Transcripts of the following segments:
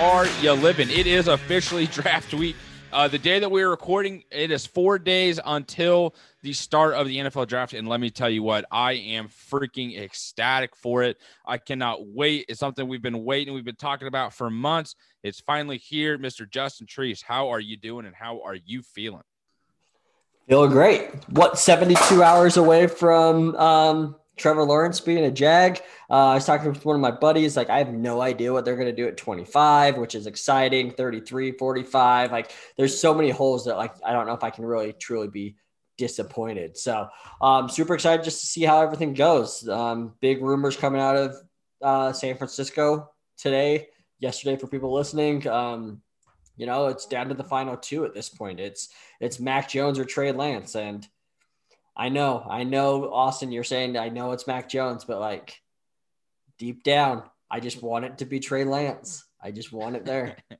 are you living? It is officially draft week. Uh, the day that we are recording, it is four days until the start of the NFL draft. And let me tell you what, I am freaking ecstatic for it. I cannot wait. It's something we've been waiting, we've been talking about for months. It's finally here. Mr. Justin Treese, how are you doing and how are you feeling? Feeling great. What, 72 hours away from um, Trevor Lawrence being a Jag. Uh, I was talking with one of my buddies. Like, I have no idea what they're going to do at 25, which is exciting. 33, 45. Like, there's so many holes that, like, I don't know if I can really truly be disappointed. So, um, super excited just to see how everything goes. Um, big rumors coming out of uh, San Francisco today, yesterday for people listening. Um, you know, it's down to the final two at this point. It's it's Mac Jones or Trey Lance, and I know, I know, Austin, you're saying I know it's Mac Jones, but like deep down, I just want it to be Trey Lance. I just want it there.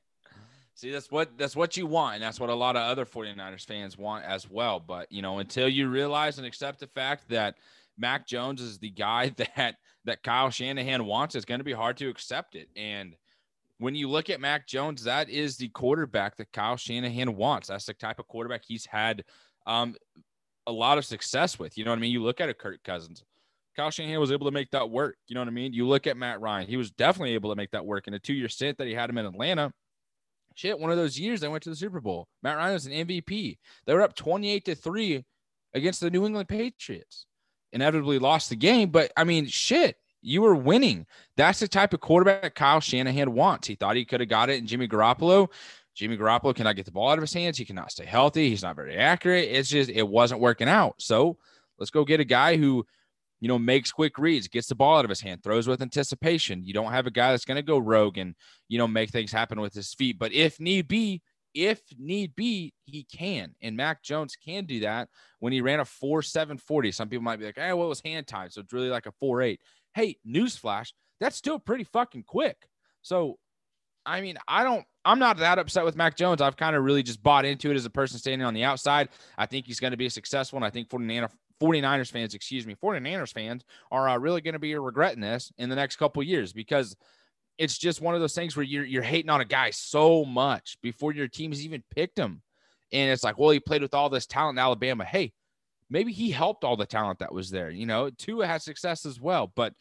See, that's what that's what you want, and that's what a lot of other 49ers fans want as well. But you know, until you realize and accept the fact that Mac Jones is the guy that that Kyle Shanahan wants, it's going to be hard to accept it. And when you look at Mac Jones, that is the quarterback that Kyle Shanahan wants. That's the type of quarterback he's had um, a lot of success with. You know what I mean? You look at a Kirk Cousins. Kyle Shanahan was able to make that work. You know what I mean? You look at Matt Ryan. He was definitely able to make that work in a two-year stint that he had him in Atlanta. Shit, one of those years they went to the Super Bowl. Matt Ryan was an MVP. They were up 28 to 3 against the New England Patriots. Inevitably lost the game, but I mean, shit, you were winning. That's the type of quarterback Kyle Shanahan wants. He thought he could have got it in Jimmy Garoppolo. Jimmy Garoppolo cannot get the ball out of his hands. He cannot stay healthy. He's not very accurate. It's just, it wasn't working out. So let's go get a guy who, you know, makes quick reads, gets the ball out of his hand, throws with anticipation. You don't have a guy that's going to go rogue and, you know, make things happen with his feet. But if need be, if need be, he can. And Mac Jones can do that when he ran a 4 7 40. Some people might be like, hey, well, it was hand time? So it's really like a 4 8. Hey, newsflash, that's still pretty fucking quick. So, I mean, I don't, I'm not that upset with Mac Jones. I've kind of really just bought into it as a person standing on the outside. I think he's going to be successful. And I think 49ers, 49ers fans, excuse me, 49ers fans are uh, really going to be regretting this in the next couple years because it's just one of those things where you're, you're hating on a guy so much before your team has even picked him. And it's like, well, he played with all this talent in Alabama. Hey, maybe he helped all the talent that was there. You know, Tua had success as well. But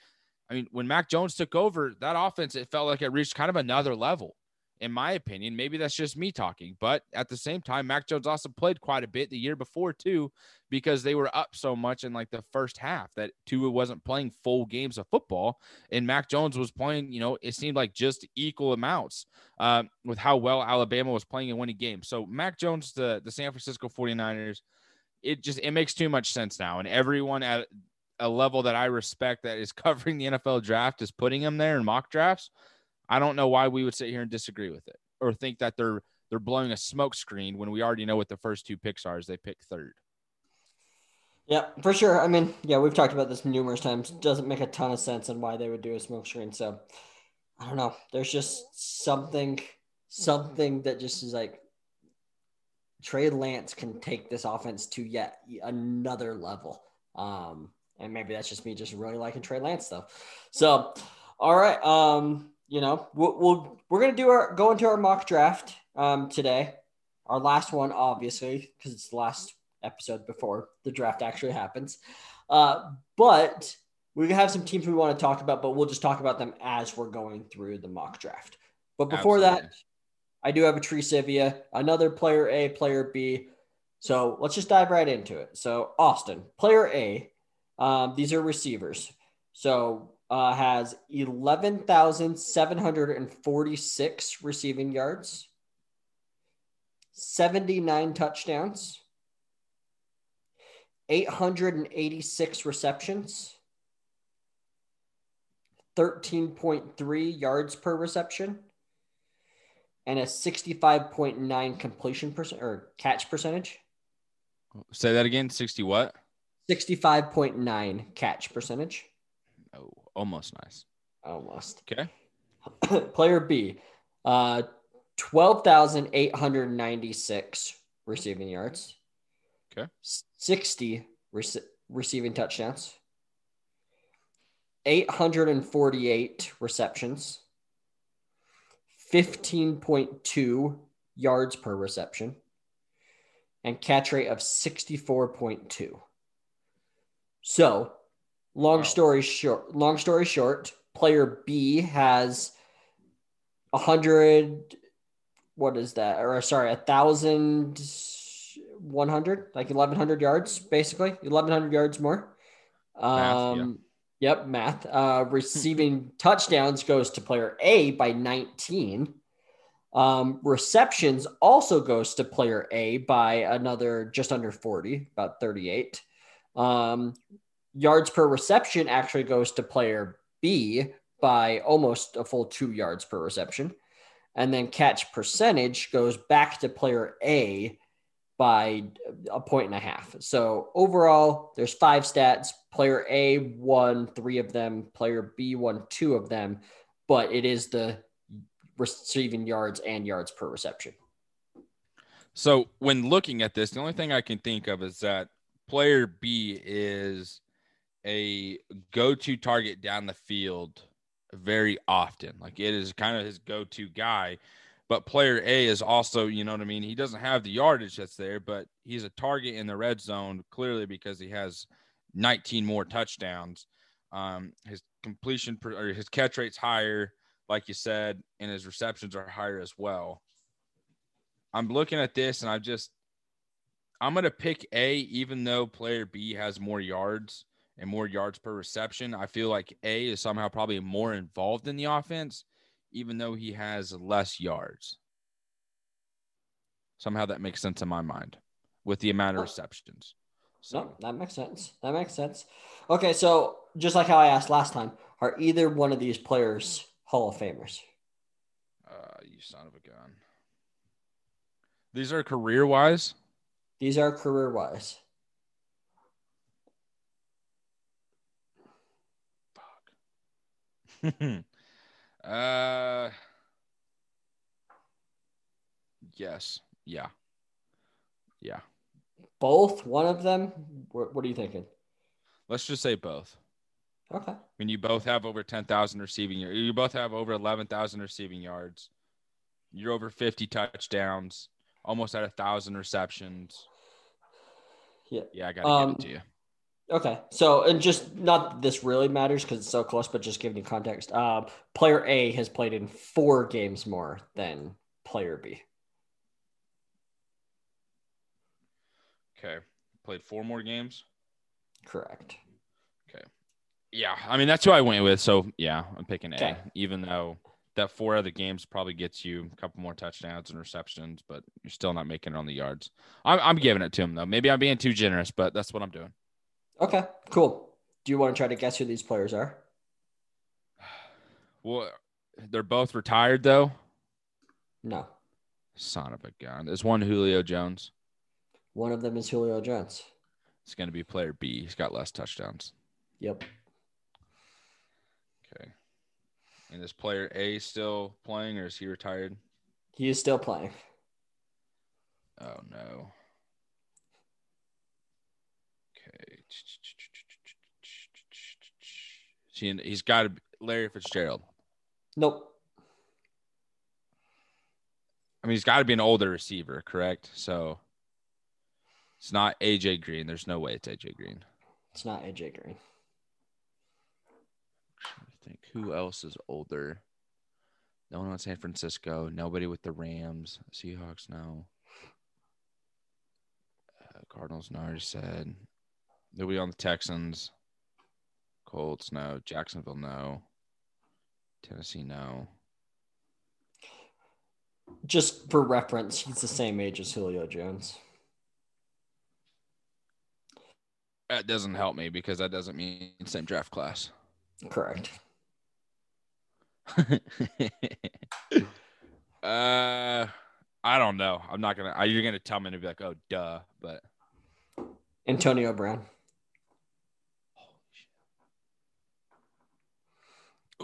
I mean, when Mac Jones took over that offense, it felt like it reached kind of another level in my opinion. Maybe that's just me talking, but at the same time, Mac Jones also played quite a bit the year before too, because they were up so much in like the first half that Tua wasn't playing full games of football, and Mac Jones was playing. You know, it seemed like just equal amounts uh, with how well Alabama was playing and winning games. So Mac Jones, the the San Francisco 49ers, it just it makes too much sense now, and everyone at a level that I respect that is covering the NFL draft is putting him there in mock drafts. I don't know why we would sit here and disagree with it or think that they're they're blowing a smoke screen when we already know what the first two picks are as they pick third. Yeah, for sure. I mean, yeah, we've talked about this numerous times. Doesn't make a ton of sense on why they would do a smoke screen. So I don't know. There's just something something that just is like Trey Lance can take this offense to yet another level. Um, and maybe that's just me just really liking Trey Lance though. So all right. Um, you know, we'll, we'll we're gonna do our go into our mock draft um, today. Our last one, obviously, because it's the last episode before the draft actually happens. Uh, but we have some teams we want to talk about, but we'll just talk about them as we're going through the mock draft. But before Absolutely. that, I do have a tree trivia, another player A, player B. So let's just dive right into it. So Austin, player A, um, these are receivers. So uh, has 11,746 receiving yards, 79 touchdowns, 886 receptions, 13.3 yards per reception, and a 65.9 completion percent or catch percentage. Say that again. 60 what? 65.9 catch percentage. Almost nice. Almost. Okay. Player B, uh, 12,896 receiving yards. Okay. 60 rec- receiving touchdowns. 848 receptions. 15.2 yards per reception and catch rate of 64.2. So, long Wow. story short, long story short, player B has a hundred. What is that? Or sorry, a thousand one hundred, like eleven hundred yards, basically eleven hundred yards more. Math, yeah. Um, Yep, math. Uh, receiving touchdowns goes to player A by 19. Um, receptions also goes to player A by another just under 40, about 38. Um, yards per reception actually goes to player B by almost a full two yards per reception. And then catch percentage goes back to player A by a point and a half. So overall, there's five stats. Player A won three of them, player B won two of them, but it is the receiving yards and yards per reception. So when looking at this, the only thing I can think of is that player B is a go-to target down the field very often. Like it is kind of his go-to guy. But player A is also, you know what I mean? He doesn't have the yardage that's there, but he's a target in the red zone clearly because he has 19 more touchdowns. Um, his completion per, or his catch rate's higher, like you said, and his receptions are higher as well. I'm looking at this and I just I'm gonna pick A, even though player B has more yards and more yards per reception. I feel like A is somehow probably more involved in the offense, even though he has less yards. Somehow that makes sense in my mind with the amount of receptions. So No, that makes sense. That makes sense. Okay, so just like how I asked last time, are either one of these players Hall of Famers? uh, you son of a gun. These are career wise. These are career wise. uh yes. Yeah. Yeah. Both, one of them. What, what are you thinking? Let's just say both. Okay. I mean, you both have over 10,000 receiving yards. You both have over 11,000 receiving yards. You're over 50 touchdowns, almost at a thousand receptions. Yeah. Yeah, I got to Um, give it to you. Okay. So, and just not this really matters because it's so close, but just giving you context. Uh, player A has played in four games more than player B. Okay. Played four more games. Correct. Okay. Yeah. I mean, that's who I went with. So, yeah, I'm picking A, even though that four other games probably gets you a couple more touchdowns and receptions, but you're still not making it on the yards. I'm, I'm giving it to him, though. Maybe I'm being too generous, but that's what I'm doing. Okay. Cool. Do you want to try to guess who these players are? Well, they're both retired, though. No. Son of a gun. Is one Julio Jones? One of them is Julio Jones. It's going to be player B. He's got less touchdowns. Yep. Okay. And is player A still playing or is he retired? He is still playing. Oh, no. Okay. He- He's got to be Larry Fitzgerald. Nope. I mean, he's got to be an older receiver, correct? So it's not AJ Green. There's no way it's AJ Green. It's not AJ Green. I think who else is older. No one on San Francisco. Nobody with the Rams. Seahawks, no. Uh, Cardinals, no. I already said. Nobody on the Texans. Colts, no. Jacksonville, no. Tennessee, no. Just for reference, he's the same age as Julio Jones. That doesn't help me because that doesn't mean same draft class. Correct. uh, I don't know. I'm not gonna. You're gonna tell me to be like, oh, duh. But Antonio Brown.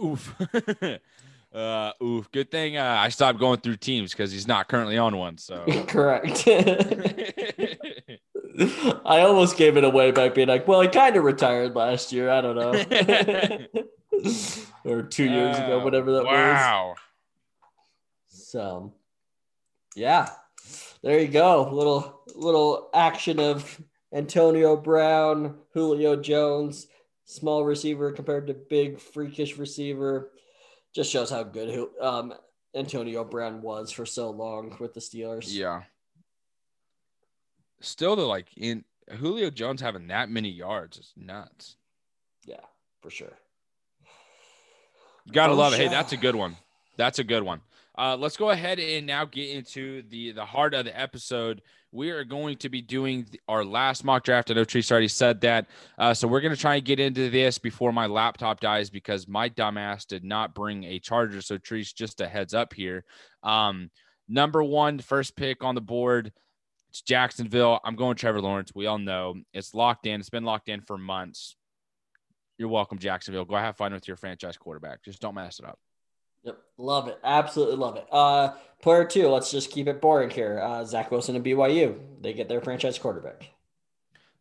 Oof. uh, oof. Good thing uh, I stopped going through teams because he's not currently on one. So. Correct. I almost gave it away by being like, well, he kind of retired last year. I don't know. or two years ago, Oh, whatever that was. wow. So, yeah, there you go. Little little action of Antonio Brown, Julio Jones, small receiver compared to big freakish receiver. Just shows how good who, um, Antonio Brown was for so long with the Steelers. Yeah. Still, though, like in Julio Jones having that many yards is nuts. Yeah, for sure. You gotta oh, love it. Hey, that's a good one. That's a good one. Uh, let's go ahead and now get into the the heart of the episode. We are going to be doing our last mock draft. I know Treese already said that, uh, so we're going to try and get into this before my laptop dies because my dumbass did not bring a charger. So Treese, just a heads up here. Um, number one, first pick on the board. It's Jacksonville. I'm going Trevor Lawrence. We all know it's locked in. It's been locked in for months. You're welcome, Jacksonville. Go have fun with your franchise quarterback. Just don't mess it up. Yep, love it. Absolutely love it. Uh, player two. Let's just keep it boring here. Uh, Zach Wilson and BYU. They get their franchise quarterback.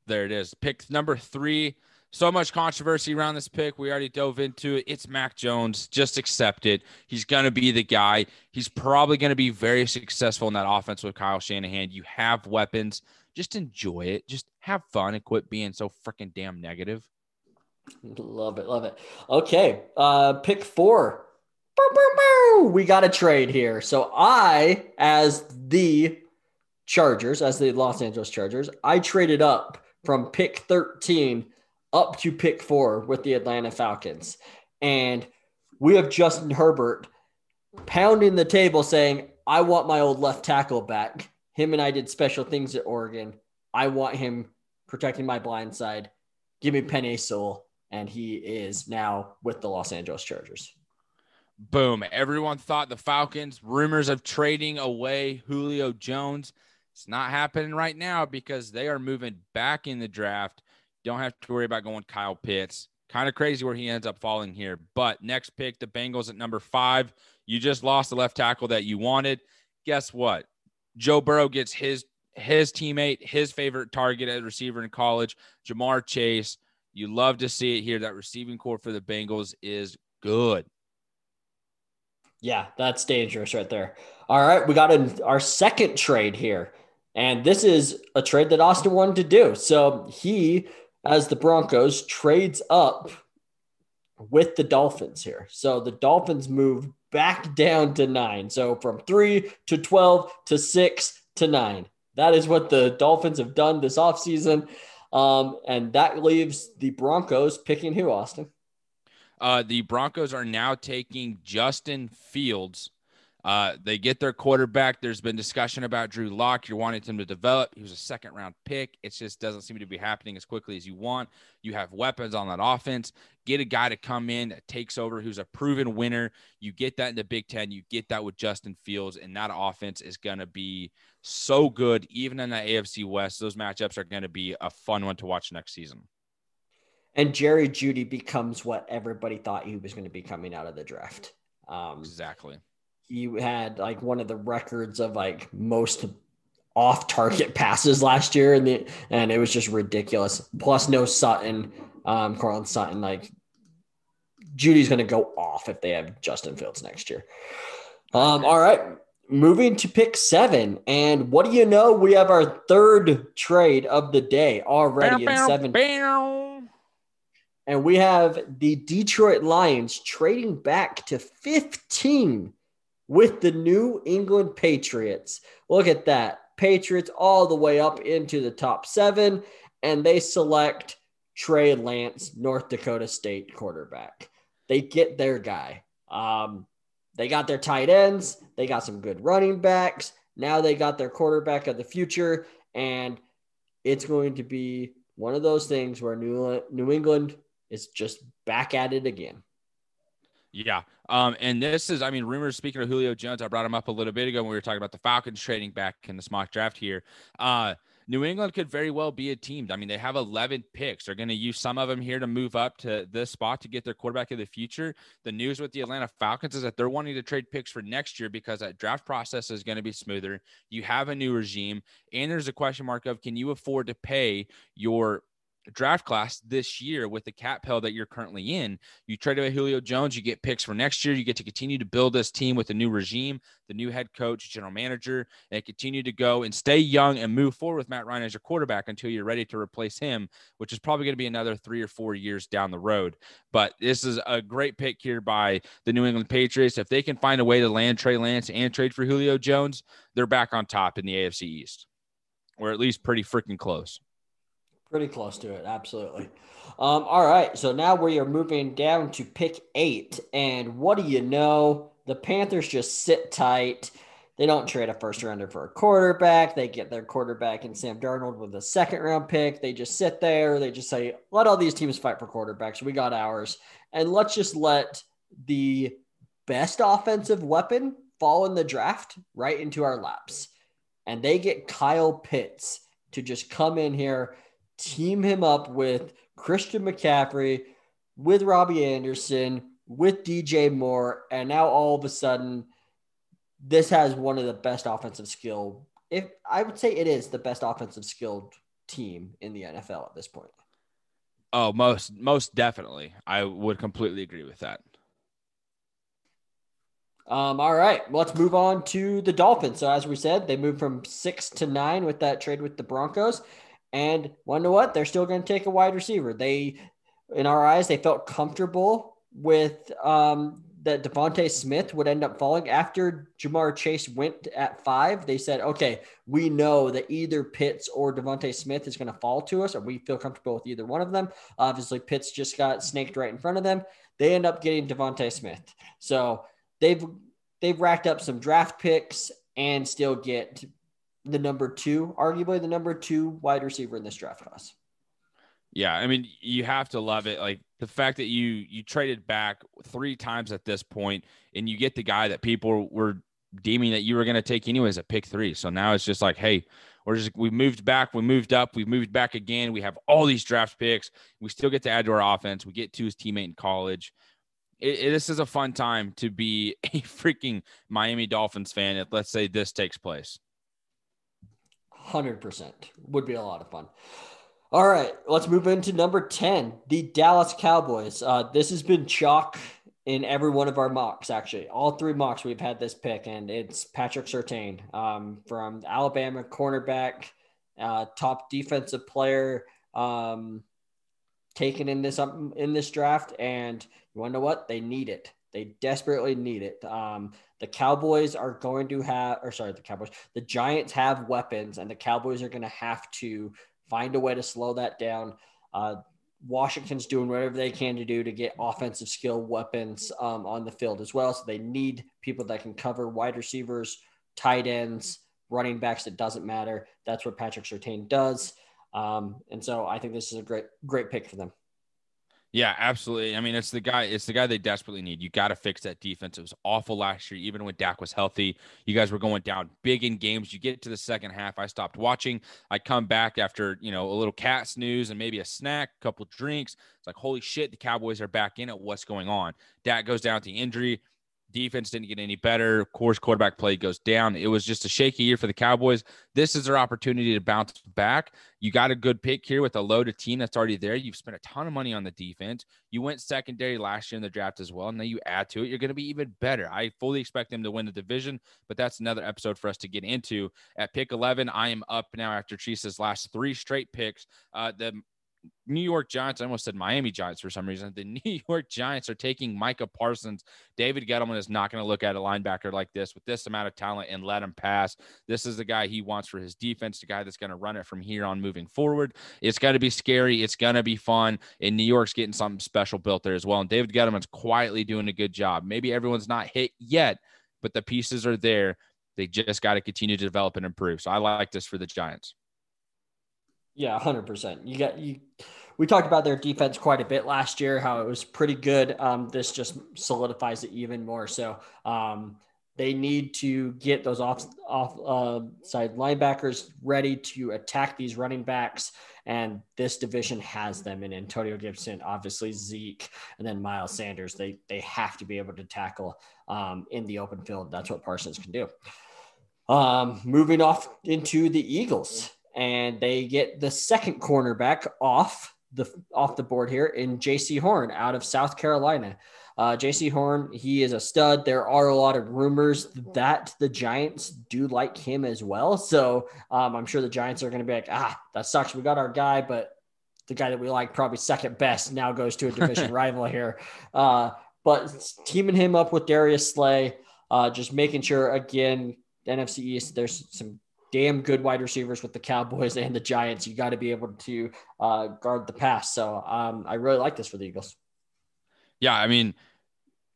There it is. Pick number three. So much controversy around this pick. We already dove into it. It's Mac Jones. Just accept it. He's going to be the guy. He's probably going to be very successful in that offense with Kyle Shanahan. You have weapons. Just enjoy it. Just have fun and quit being so freaking damn negative. Love it. Love it. Okay. Uh, pick four. We got a trade here. So I, as the Chargers, as the Los Angeles Chargers, I traded up from pick 13 up to pick four with the Atlanta Falcons. And we have Justin Herbert pounding the table saying, I want my old left tackle back. Him and I did special things at Oregon. I want him protecting my blind side. Give me Penei Sewell and he is now with the Los Angeles Chargers. Boom. Everyone thought the Falcons, rumors of trading away Julio Jones. It's not happening right now because they are moving back in the draft. Don't have to worry about going Kyle Pitts. Kind of crazy where he ends up falling here. But next pick, the Bengals at number five. You just lost the left tackle that you wanted. Guess what? Joe Burrow gets his his teammate, his favorite target at receiver in college, Ja'Marr Chase. You love to see it here. That receiving corps for the Bengals is good. Yeah, that's dangerous right there. All right, we got a, our second trade here. And this is a trade that Austin wanted to do. So he, as the Broncos, trades up with the Dolphins here. So the Dolphins move back down to nine. So from three to 12 to six to nine. That is what the Dolphins have done this offseason. Um, and that leaves the Broncos picking who, Austin? Uh, the Broncos are now taking Justin Fields. Uh, they get their quarterback. There's been discussion about Drew Lock. You're wanting him to develop. He was a second round pick. It just doesn't seem to be happening as quickly as you want. You have weapons on that offense. Get a guy to come in that takes over who's a proven winner. You get that in the Big Ten. You get that with Justin Fields, and that offense is going to be so good, even in the AFC West. Those matchups are going to be a fun one to watch next season. And Jerry Jeudy becomes what everybody thought he was going to be coming out of the draft. Um, exactly. He had like one of the records of like most off target passes last year, and the and it was just ridiculous. Plus, no Sutton, um, Courtland Sutton. Like Jeudy's going to go off if they have Justin Fields next year. Um, all right, moving to pick seven. And what do you know? We have our third trade of the day already bow, in seven. Bow. And we have the Detroit Lions trading back to 15 with the New England Patriots. Look at that. Patriots all the way up into the top seven, and they select Trey Lance, North Dakota State quarterback. They get their guy. Um, they got their tight ends. They got some good running backs. Now they got their quarterback of the future, and it's going to be one of those things where New New England is just back at it again. Yeah. Um, and this is, I mean, rumors speaking of Julio Jones, I brought him up a little bit ago when we were talking about the Falcons trading back in the mock draft here. Uh, New England could very well be a team. I mean, they have 11 picks. They're going to use some of them here to move up to this spot to get their quarterback of the future. The news with the Atlanta Falcons is that they're wanting to trade picks for next year because that draft process is going to be smoother. You have a new regime, and there's a question mark of can you afford to pay your draft class this year with the cap hell that you're currently in. You trade away Julio Jones, you get picks for next year. You get to continue to build this team with a new regime, the new head coach, general manager, and continue to go and stay young and move forward with Matt Ryan as your quarterback until you're ready to replace him, which is probably going to be another three or four years down the road. But this is a great pick here by the New England Patriots. If they can find a way to land Trey Lance and trade for Julio Jones, they're back on top in the AFC East, or at least pretty freaking close. Pretty close to it, absolutely. Um, all right, so now we are moving down to pick eight, and what do you know? The Panthers just sit tight. They don't trade a first rounder for a quarterback. They get their quarterback in Sam Darnold with a second round pick. They just sit there. They just say, let all these teams fight for quarterbacks. We got ours. And let's just let the best offensive weapon fall in the draft right into our laps. And they get Kyle Pitts to just come in here team him up with Christian McCaffrey, with Robbie Anderson, with DJ Moore, and now all of a sudden, this has one of the best offensive skill. If I would say it is the best offensive skilled team in the NFL at this point. Oh, most most definitely. I would completely agree with that. Um, all right, let's move on to the Dolphins. So as we said, they moved from six to nine with that trade with the Broncos. And wonder what? They're still going to take a wide receiver. They, in our eyes, they felt comfortable with um, that DeVonta Smith would end up falling after Ja'Marr Chase went at five. They said, okay, we know that either Pitts or DeVonta Smith is going to fall to us, or we feel comfortable with either one of them. Obviously, Pitts just got snaked right in front of them. They end up getting DeVonta Smith. So they've they've racked up some draft picks and still get the number two, arguably the number two wide receiver in this draft class. Yeah, I mean, you have to love it. Like the fact that you you traded back three times at this point, and you get the guy that people were deeming that you were going to take anyways at pick three. So now it's just like, hey, we're just we moved back, we moved up, we moved back again. We have all these draft picks. We still get to add to our offense. We get to his teammate in college. It, it, this is a fun time to be a freaking Miami Dolphins fan. If let's say this takes place. 100% would be a lot of fun. All right, let's move into number 10, the Dallas Cowboys. Uh, this has been chalk in every one of our mocks, actually. All three mocks we've had this pick, and it's Patrick Surtain um, from Alabama, cornerback, uh, top defensive player um, taken in this um, in this draft. And you want to know what? They need it. They desperately need it. Um, the Cowboys are going to have, or sorry, the Cowboys, the Giants have weapons, and the Cowboys are going to have to find a way to slow that down. Uh, Washington's doing whatever they can to do to get offensive skill weapons um, on the field as well. So they need people that can cover wide receivers, tight ends, running backs. It doesn't matter. That's what Patrick Surtain does. Um, and so I think this is a great, great pick for them. Yeah, absolutely. I mean, it's the guy. It's the guy they desperately need. You got to fix that defense. It was awful last year, even when Dak was healthy. You guys were going down big in games. You get to the second half, I stopped watching. I come back after you know a little cat snooze and maybe a snack, a couple drinks. It's like holy shit, the Cowboys are back in it. What's going on? Dak goes down to injury. Defense didn't get any better. Of course, quarterback play goes down. It was just a shaky year for the Cowboys. This is their opportunity to bounce back. You got a good pick here with a loaded team that's already there. You've spent a ton of money on the defense. You went secondary last year in the draft as well. And now you add to it, you're going to be even better. I fully expect them to win the division, but that's another episode for us to get into. At pick 11, I am up now after Chisa's last three straight picks. Uh, the New York Giants, I almost said Miami Giants for some reason. The New York Giants are taking Micah Parsons. David Gettleman is not going to look at a linebacker like this with this amount of talent and let him pass. This is the guy he wants for his defense, the guy that's going to run it from here on moving forward. It's going to be scary. It's going to be fun. And New York's getting something special built there as well. And David Gettleman's quietly doing a good job. Maybe everyone's not hit yet, but the pieces are there. They just got to continue to develop and improve. So I like this for the Giants. Yeah, hundred percent. You got you. We talked about their defense quite a bit last year, how it was pretty good. Um, this just solidifies it even more. So um, they need to get those off off uh, side linebackers ready to attack these running backs, and this division has them in Antonio Gibson, obviously Zeke, and then Miles Sanders. They they have to be able to tackle um, in the open field. That's what Parsons can do. Um, moving off into the Eagles and they get the second cornerback off the off the board here in Jaycee Horn out of South Carolina. Uh, Jaycee Horn, he is a stud. There are a lot of rumors that the Giants do like him as well. So um, I'm sure the Giants are going to be like, ah, that sucks. We got our guy, but the guy that we like probably second best now goes to a division rival here. Uh, but teaming him up with Darius Slay, uh, just making sure again, NFC East, there's some damn good wide receivers with the Cowboys and the Giants. You got to be able to uh, guard the pass. So um, I really like this for the Eagles. Yeah, I mean,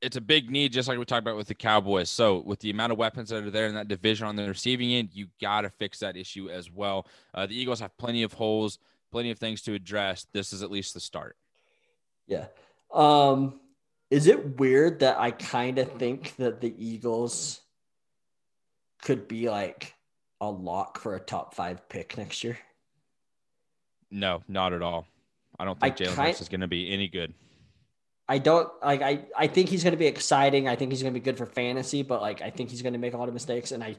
it's a big need, just like we talked about with the Cowboys. So, with the amount of weapons that are there in that division on the receiving end, you got to fix that issue as well. Uh, the Eagles have plenty of holes, plenty of things to address. This is at least the start. Yeah. Um, is it weird that I kind of think that the Eagles could be like a lock for a top five pick next year? No, not at all. I don't think Jalen Hurts is going to be any good. I don't like. I I think he's going to be exciting. I think he's going to be good for fantasy, but like I think he's going to make a lot of mistakes. And I,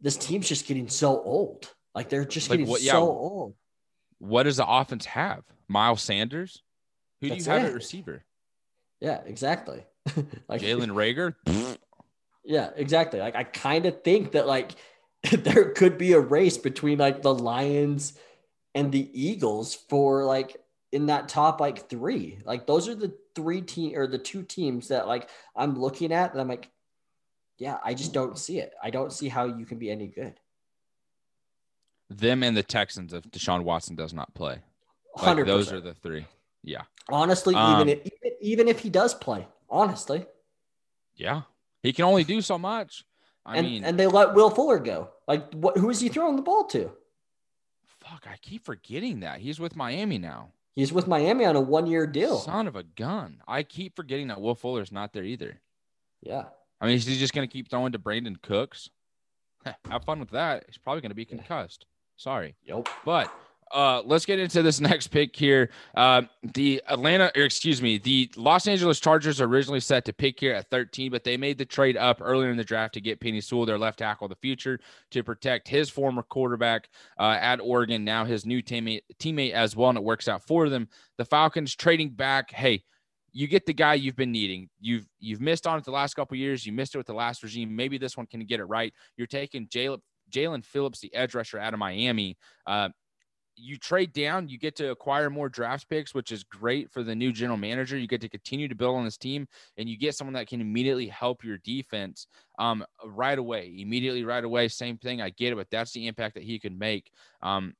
this team's just getting so old. Like they're just like, getting what, so old. What does the offense have? Miles Sanders. Who That's do you have it. at receiver? Yeah, exactly. like Jalen Reagor? yeah, exactly. Like I kind of think that like there could be a race between like the Lions and the Eagles for like in that top like three. Like those are the three team or the two teams that like I'm looking at and I'm like, yeah, I just don't see it. I don't see how you can be any good. Them and the Texans if Deshaun Watson does not play. Like, those are the three. Yeah. Honestly, um, even, if, even even if he does play, honestly. Yeah. He can only do so much. I and, mean, and they let Will Fuller go. Like, what? Who is he throwing the ball to? Fuck, I keep forgetting that he's with Miami now. He's with Miami on a one-year deal. Son of a gun! I keep forgetting that Will Fuller's not there either. Yeah. I mean, is he just going to keep throwing to Brandin Cooks? Have fun with that. He's probably going to be concussed. Sorry. Yep. But uh, let's get into this next pick here. Uh, the Atlanta, excuse me, the Los Angeles Chargers originally set to pick here at 13, but they made the trade up earlier in the draft to get Penei Sewell, their left tackle of the future, to protect his former quarterback uh, at Oregon, now his new teammate, teammate as well, and it works out for them. The Falcons trading back. Hey, you get the guy you've been needing. You've you've missed on it the last couple years. You missed it with the last regime. Maybe this one can get it right. You're taking Jalen Jaelan Phillips, the edge rusher out of Miami. Uh, you trade down, you get to acquire more draft picks, which is great for the new general manager. You get to continue to build on this team, and you get someone that can immediately help your defense um, right away, immediately right away. Same thing, I get it, but that's the impact that he can make. Um,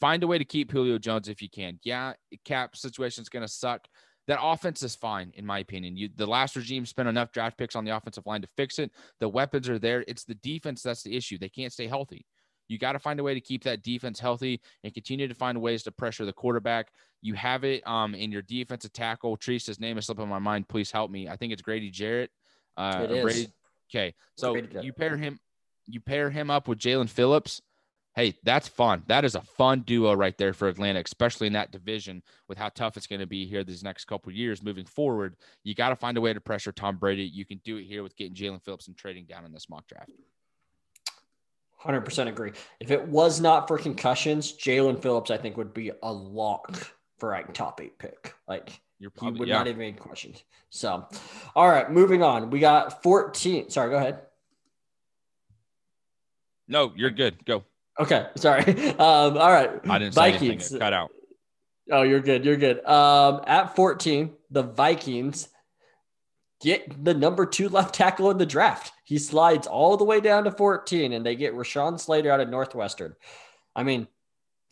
find a way to keep Julio Jones if you can. Yeah, cap situation is going to suck. That offense is fine, in my opinion. You, the last regime spent enough draft picks on the offensive line to fix it. The weapons are there. It's the defense that's the issue. They can't stay healthy. You got to find a way to keep that defense healthy and continue to find ways to pressure the quarterback. You have it um, in your defensive tackle. Treese, his name is slipping my mind. Please help me. I think it's Grady Jarrett. Uh, it is. Grady, okay, so you pair him, you pair him up with Jaelan Phillips. Hey, that's fun. That is a fun duo right there for Atlanta, especially in that division with how tough it's going to be here these next couple years moving forward. You got to find a way to pressure Tom Brady. You can do it here with getting Jaelan Phillips and trading down in this mock draft. 100% agree. If it was not for concussions, Jaelan Phillips, I think, would be a lock for like top eight pick. Like, You're probably, he would yeah. not even be questioned. So, all right, moving on. We got 14. Sorry, go ahead. No, you're good. Go. Okay, sorry. Um, all right. I didn't Vikings. Cut out. Oh, you're good. You're good. Um, at 14, the Vikings get the number two left tackle in the draft. He slides all the way down to 14, and they get Rashawn Slater out of Northwestern. I mean,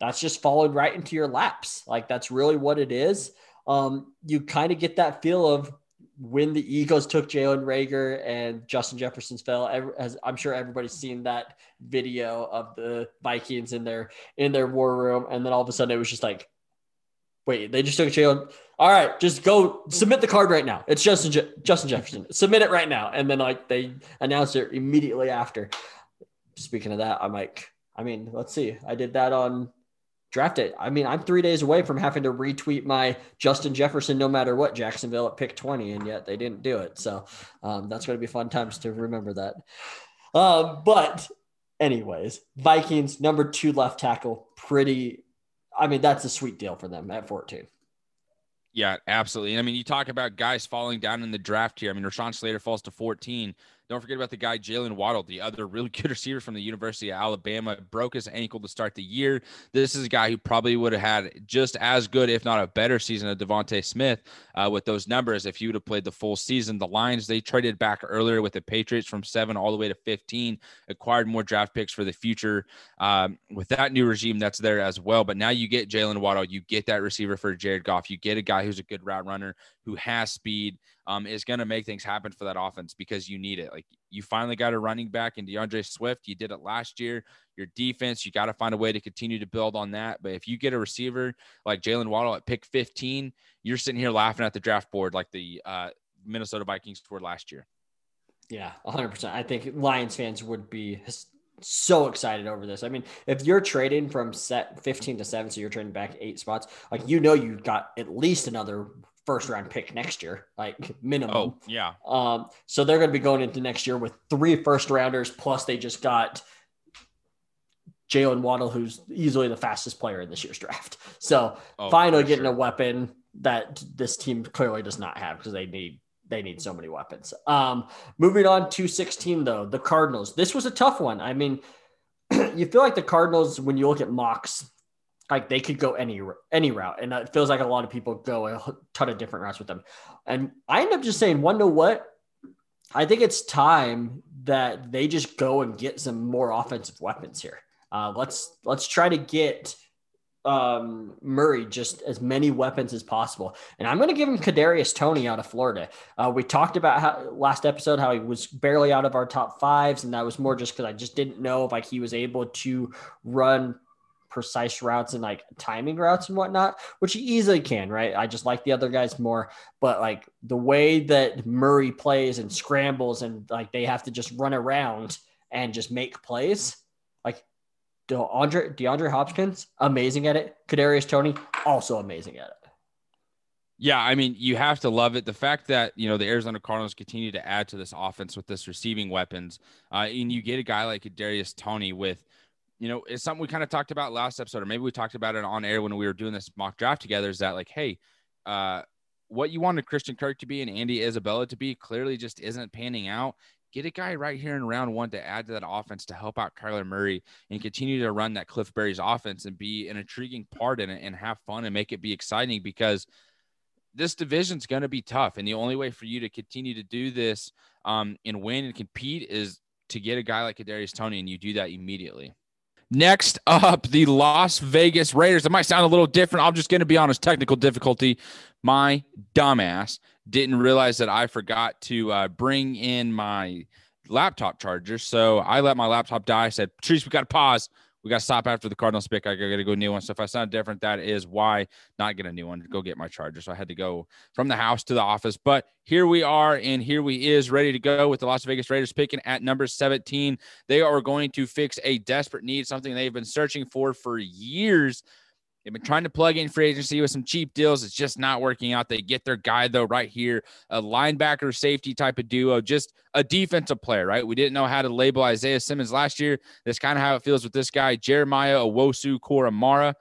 that's just falling right into your laps. Like that's really what it is. Um, you kind of get that feel of when the Eagles took Jalen Reagor and Justin Jefferson's fell. As I'm sure everybody's seen that video of the Vikings in their in their war room, and then all of a sudden it was just like Wait, they just took Jalen. All right, just go submit the card right now. It's Justin Je- Justin Jefferson. Submit it right now, and then like they announced it immediately after. Speaking of that, I'm like, I mean, let's see. I did that on draft it. I mean, I'm three days away from having to retweet my Justin Jefferson, no matter what, Jacksonville at pick 20, and yet they didn't do it. So um, that's going to be fun times to remember that. Um, but, anyways, Vikings number two left tackle, pretty I mean, that's a sweet deal for them at 14. Yeah, absolutely. I mean, you talk about guys falling down in the draft here. I mean, Rashawn Slater falls to 14. Don't forget about the guy Jaylen Waddle, the other really good receiver from the University of Alabama, broke his ankle to start the year. This is a guy who probably would have had just as good, if not a better season of DeVonta Smith uh, with those numbers if he would have played the full season. The Lions they traded back earlier with the Patriots from seven all the way to 15, acquired more draft picks for the future. Um, with that new regime, that's there as well. But now you get Jaylen Waddle, you get that receiver for Jared Goff, you get a guy who's a good route runner who has speed um, is going to make things happen for that offense because you need it. Like you finally got a running back in D'Andre Swift. You did it last year. Your defense, you got to find a way to continue to build on that. But if you get a receiver like Jaylen Waddle at pick 15, you're sitting here laughing at the draft board like the uh, Minnesota Vikings were last year. Yeah, 100%. I think Lions fans would be so excited over this. I mean, if you're trading from set 15 to 7, so you're trading back eight spots, like you know you've got at least another first round pick next year, like minimum. Oh, yeah. Um, so they're going to be going into next year with three first rounders, plus they just got Jaylen Waddle, who's easily the fastest player in this year's draft. So oh, finally getting sure. a weapon that this team clearly does not have because they need they need so many weapons. Um, moving on to 16 though, the Cardinals. This was a tough one. I mean, you feel like the Cardinals when you look at mocks like they could go any any route, and it feels like a lot of people go a ton of different routes with them. And I end up just saying, one to what? I think it's time that they just go and get some more offensive weapons here. Uh, let's let's try to get um, Murray just as many weapons as possible. And I'm going to give him Kadarius Toney out of Florida. Uh, we talked about how last episode how he was barely out of our top fives, and that was more just because I just didn't know if like he was able to run precise routes and like timing routes and whatnot, which he easily can, right? I just like the other guys more, but like the way that Murray plays and scrambles and like they have to just run around and just make plays, like DeAndre DeAndre Hopkins, amazing at it. Kadarius Toney, also amazing at it. Yeah, I mean, you have to love it. The fact that you know the Arizona Cardinals continue to add to this offense with this receiving weapons, uh, and you get a guy like Darius Toney with you know, it's something we kind of talked about last episode, or maybe we talked about it on air when we were doing this mock draft together. Is that like, hey, uh, what you wanted Christian Kirk to be and Andy Isabella to be clearly just isn't panning out. Get a guy right here in round one to add to that offense to help out Kyler Murray and continue to run that Cliff Berry's offense and be an intriguing part in it and have fun and make it be exciting because this division's going to be tough. And the only way for you to continue to do this um, and win and compete is to get a guy like Kadarius Toney, and you do that immediately. Next up, the Las Vegas Raiders. It might sound a little different. I'm just going to be honest. Technical difficulty. My dumbass didn't realize that I forgot to uh, bring in my laptop charger. So I let my laptop die. I said, Patrice, we got to pause we got to stop after the Cardinals pick. I got to go new one. So if I sound different, that is why not get a new one. Go get my charger. So I had to go from the house to the office. But here we are, and here we is ready to go with the Las Vegas Raiders picking at number 17. They are going to fix a desperate need, something they've been searching for for years. They've been trying to plug in free agency with some cheap deals. It's just not working out. They get their guy, though, right here a linebacker safety type of duo, just a defensive player, right? We didn't know how to label Isaiah Simmons last year. That's kind of how it feels with this guy, Jeremiah Owusu Koramoah.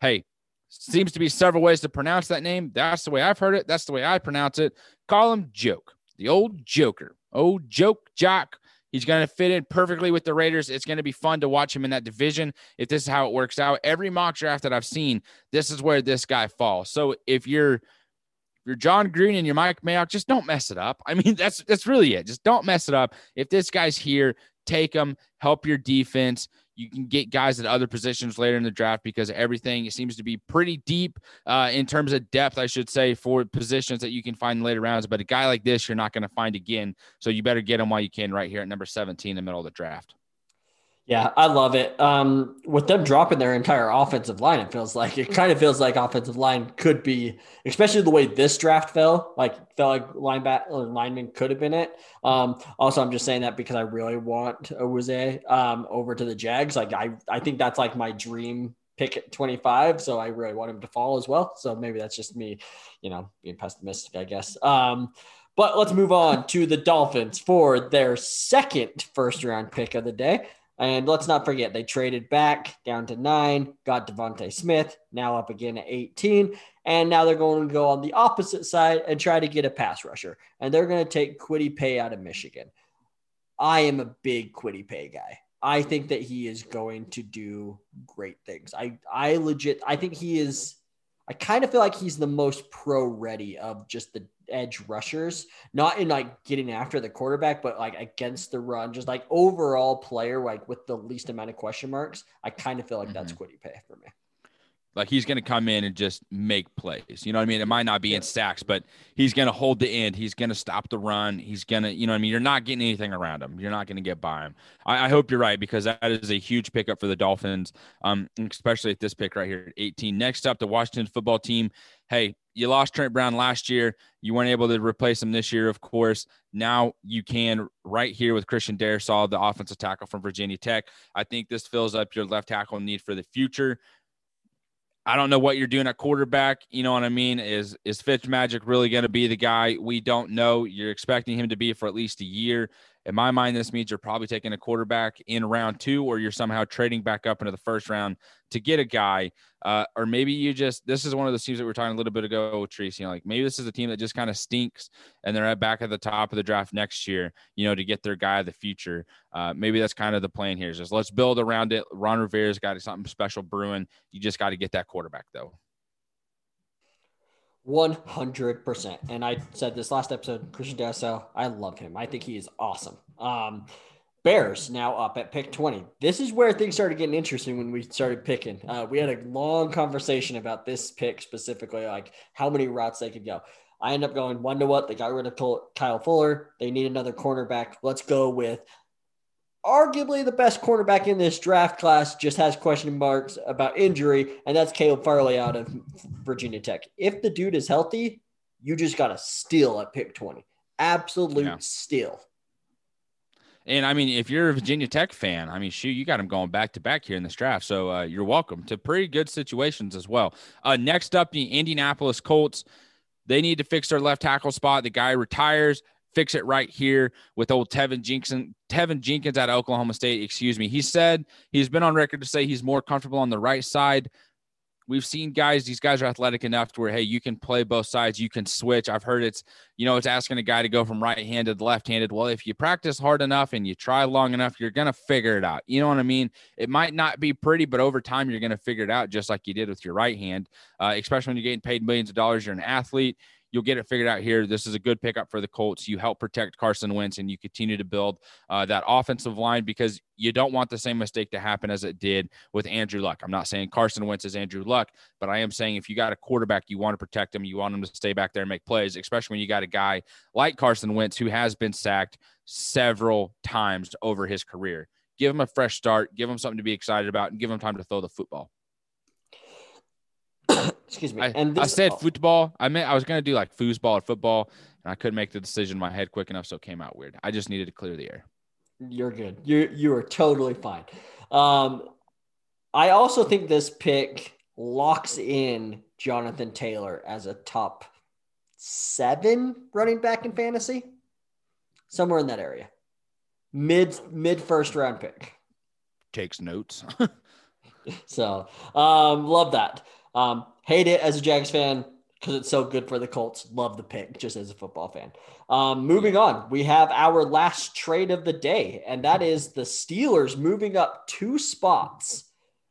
Hey, seems to be several ways to pronounce that name. That's the way I've heard it. That's the way I pronounce it. Call him Joke, the old Joker. Oh, Joke Jock He's going to fit in perfectly with the Raiders. It's going to be fun to watch him in that division if this is how it works out. Every mock draft that I've seen, this is where this guy falls. So if you're if you're Jon Gruden and you're Mike Mayock, just don't mess it up. I mean, that's that's really it. Just don't mess it up. If this guy's here, take him, help your defense you can get guys at other positions later in the draft because everything seems to be pretty deep uh, in terms of depth, I should say, for positions that you can find later rounds. But a guy like this, you're not going to find again. So you better get him while you can right here at number 17 in the middle of the draft. Yeah, I love it. Um, with them dropping their entire offensive line, it feels like it kind of feels like offensive line could be, especially the way this draft fell. Like felt like linebacker lineman could have been it. Um, also, I'm just saying that because I really want Owusu um, over to the Jags. Like I, I think that's like my dream pick at 25. So I really want him to fall as well. So maybe that's just me, you know, being pessimistic, I guess. Um, but let's move on to the Dolphins for their second first round pick of the day. And let's not forget, they traded back down to nine, got DeVonta Smith, now up again at 18. And now they're going to go on the opposite side and try to get a pass rusher. And they're going to take Kwity Paye out of Michigan. I am a big Kwity Paye guy. I think that he is going to do great things. I, I legit, I think he is, I kind of feel like he's the most pro ready of just the edge rushers, not in like getting after the quarterback, but like against the run, just like overall player, like with the least amount of question marks. I kind of feel like mm-hmm. that's Kwity Paye for me. Like he's going to come in and just make plays. You know what I mean? It might not be in sacks, but he's going to hold the end. He's going to stop the run. He's going to, you know what I mean? You're not getting anything around him. You're not going to get by him. I, I, hope you're right because that is a huge pickup for the Dolphins, um, especially at this pick right here at 18. Next up, the Washington football team. Hey, you lost Trent Brown last year. You weren't able to replace him this year, of course. Now you can right here with Christian Darrisaw, the offensive tackle from Virginia Tech. I think this fills up your left tackle need for the future. I don't know what you're doing at quarterback. You know what I mean? Is is Fitzmagic really going to be the guy? We don't know. You're expecting him to be for at least a year. In my mind, this means you're probably taking a quarterback in round two, or you're somehow trading back up into the first round to get a guy. Uh, or maybe you just this is one of the teams that we are talking a little bit ago with Tracy. You know, like maybe this is a team that just kind of stinks and they're at back at the top of the draft next year, you know, to get their guy of the future. Uh, maybe that's kind of the plan here. Is just let's build around it. Ron Rivera's got something special brewing. You just got to get that quarterback though. 100%. And I said this last episode, Christian Darrisaw, I love him. I think he is awesome. Um, Bears now up at pick 20. This is where things started getting interesting when we started picking. Uh, we had a long conversation about this pick specifically, like how many routes they could go. I end up going one to what? They got rid of Kyle Fuller. They need another cornerback. Let's go with arguably the best cornerback in this draft class just has question marks about injury, and that's Caleb Farley out of Virginia Tech. If the dude is healthy, you just got to steal at pick 20. Absolute yeah. steal. And I mean, if you're a Virginia Tech fan, I mean, shoot, you got him going back to back here in this draft. So uh, you're welcome to pretty good situations as well. Uh, next up, the Indianapolis Colts. They need to fix their left tackle spot. The guy retires fix it right here with old Teven Jenkins. Teven Jenkins out of Oklahoma State, excuse me. He said he's been on record to say he's more comfortable on the right side. We've seen guys, these guys are athletic enough to where, hey, you can play both sides, you can switch. I've heard it's, you know, it's asking a guy to go from right handed to left handed. Well, if you practice hard enough and you try long enough, you're to figure it out. You know what I mean? It might not be pretty, but over time, you're to figure it out just like you did with your right hand, uh, especially when you're getting paid millions of dollars. You're an athlete you'll get it figured out here. This is a good pickup for the Colts. You help protect Carson Wentz and you continue to build uh, that offensive line because you don't want the same mistake to happen as it did with Andrew Luck. I'm not saying Carson Wentz is Andrew Luck, but I am saying if you got a quarterback, you want to protect him, you want him to stay back there and make plays, especially when you got a guy like Carson Wentz who has been sacked several times over his career. Give him a fresh start, give him something to be excited about, and give him time to throw the football. Excuse me. I, and this, I said oh. football. I meant I was gonna do like foosball or football, and I couldn't make the decision in my head quick enough, so it came out weird. I just needed to clear the air. You're good. You you are totally fine. Um, I also think this pick locks in Jonathan Taylor as a top seven running back in fantasy, somewhere in that area, mid mid first round pick. Takes notes. so um, love that. Um, hate it as a Jags fan because it's so good for the Colts. Love the pick just as a football fan. Um, moving on, we have our last trade of the day, and that is the Steelers moving up two spots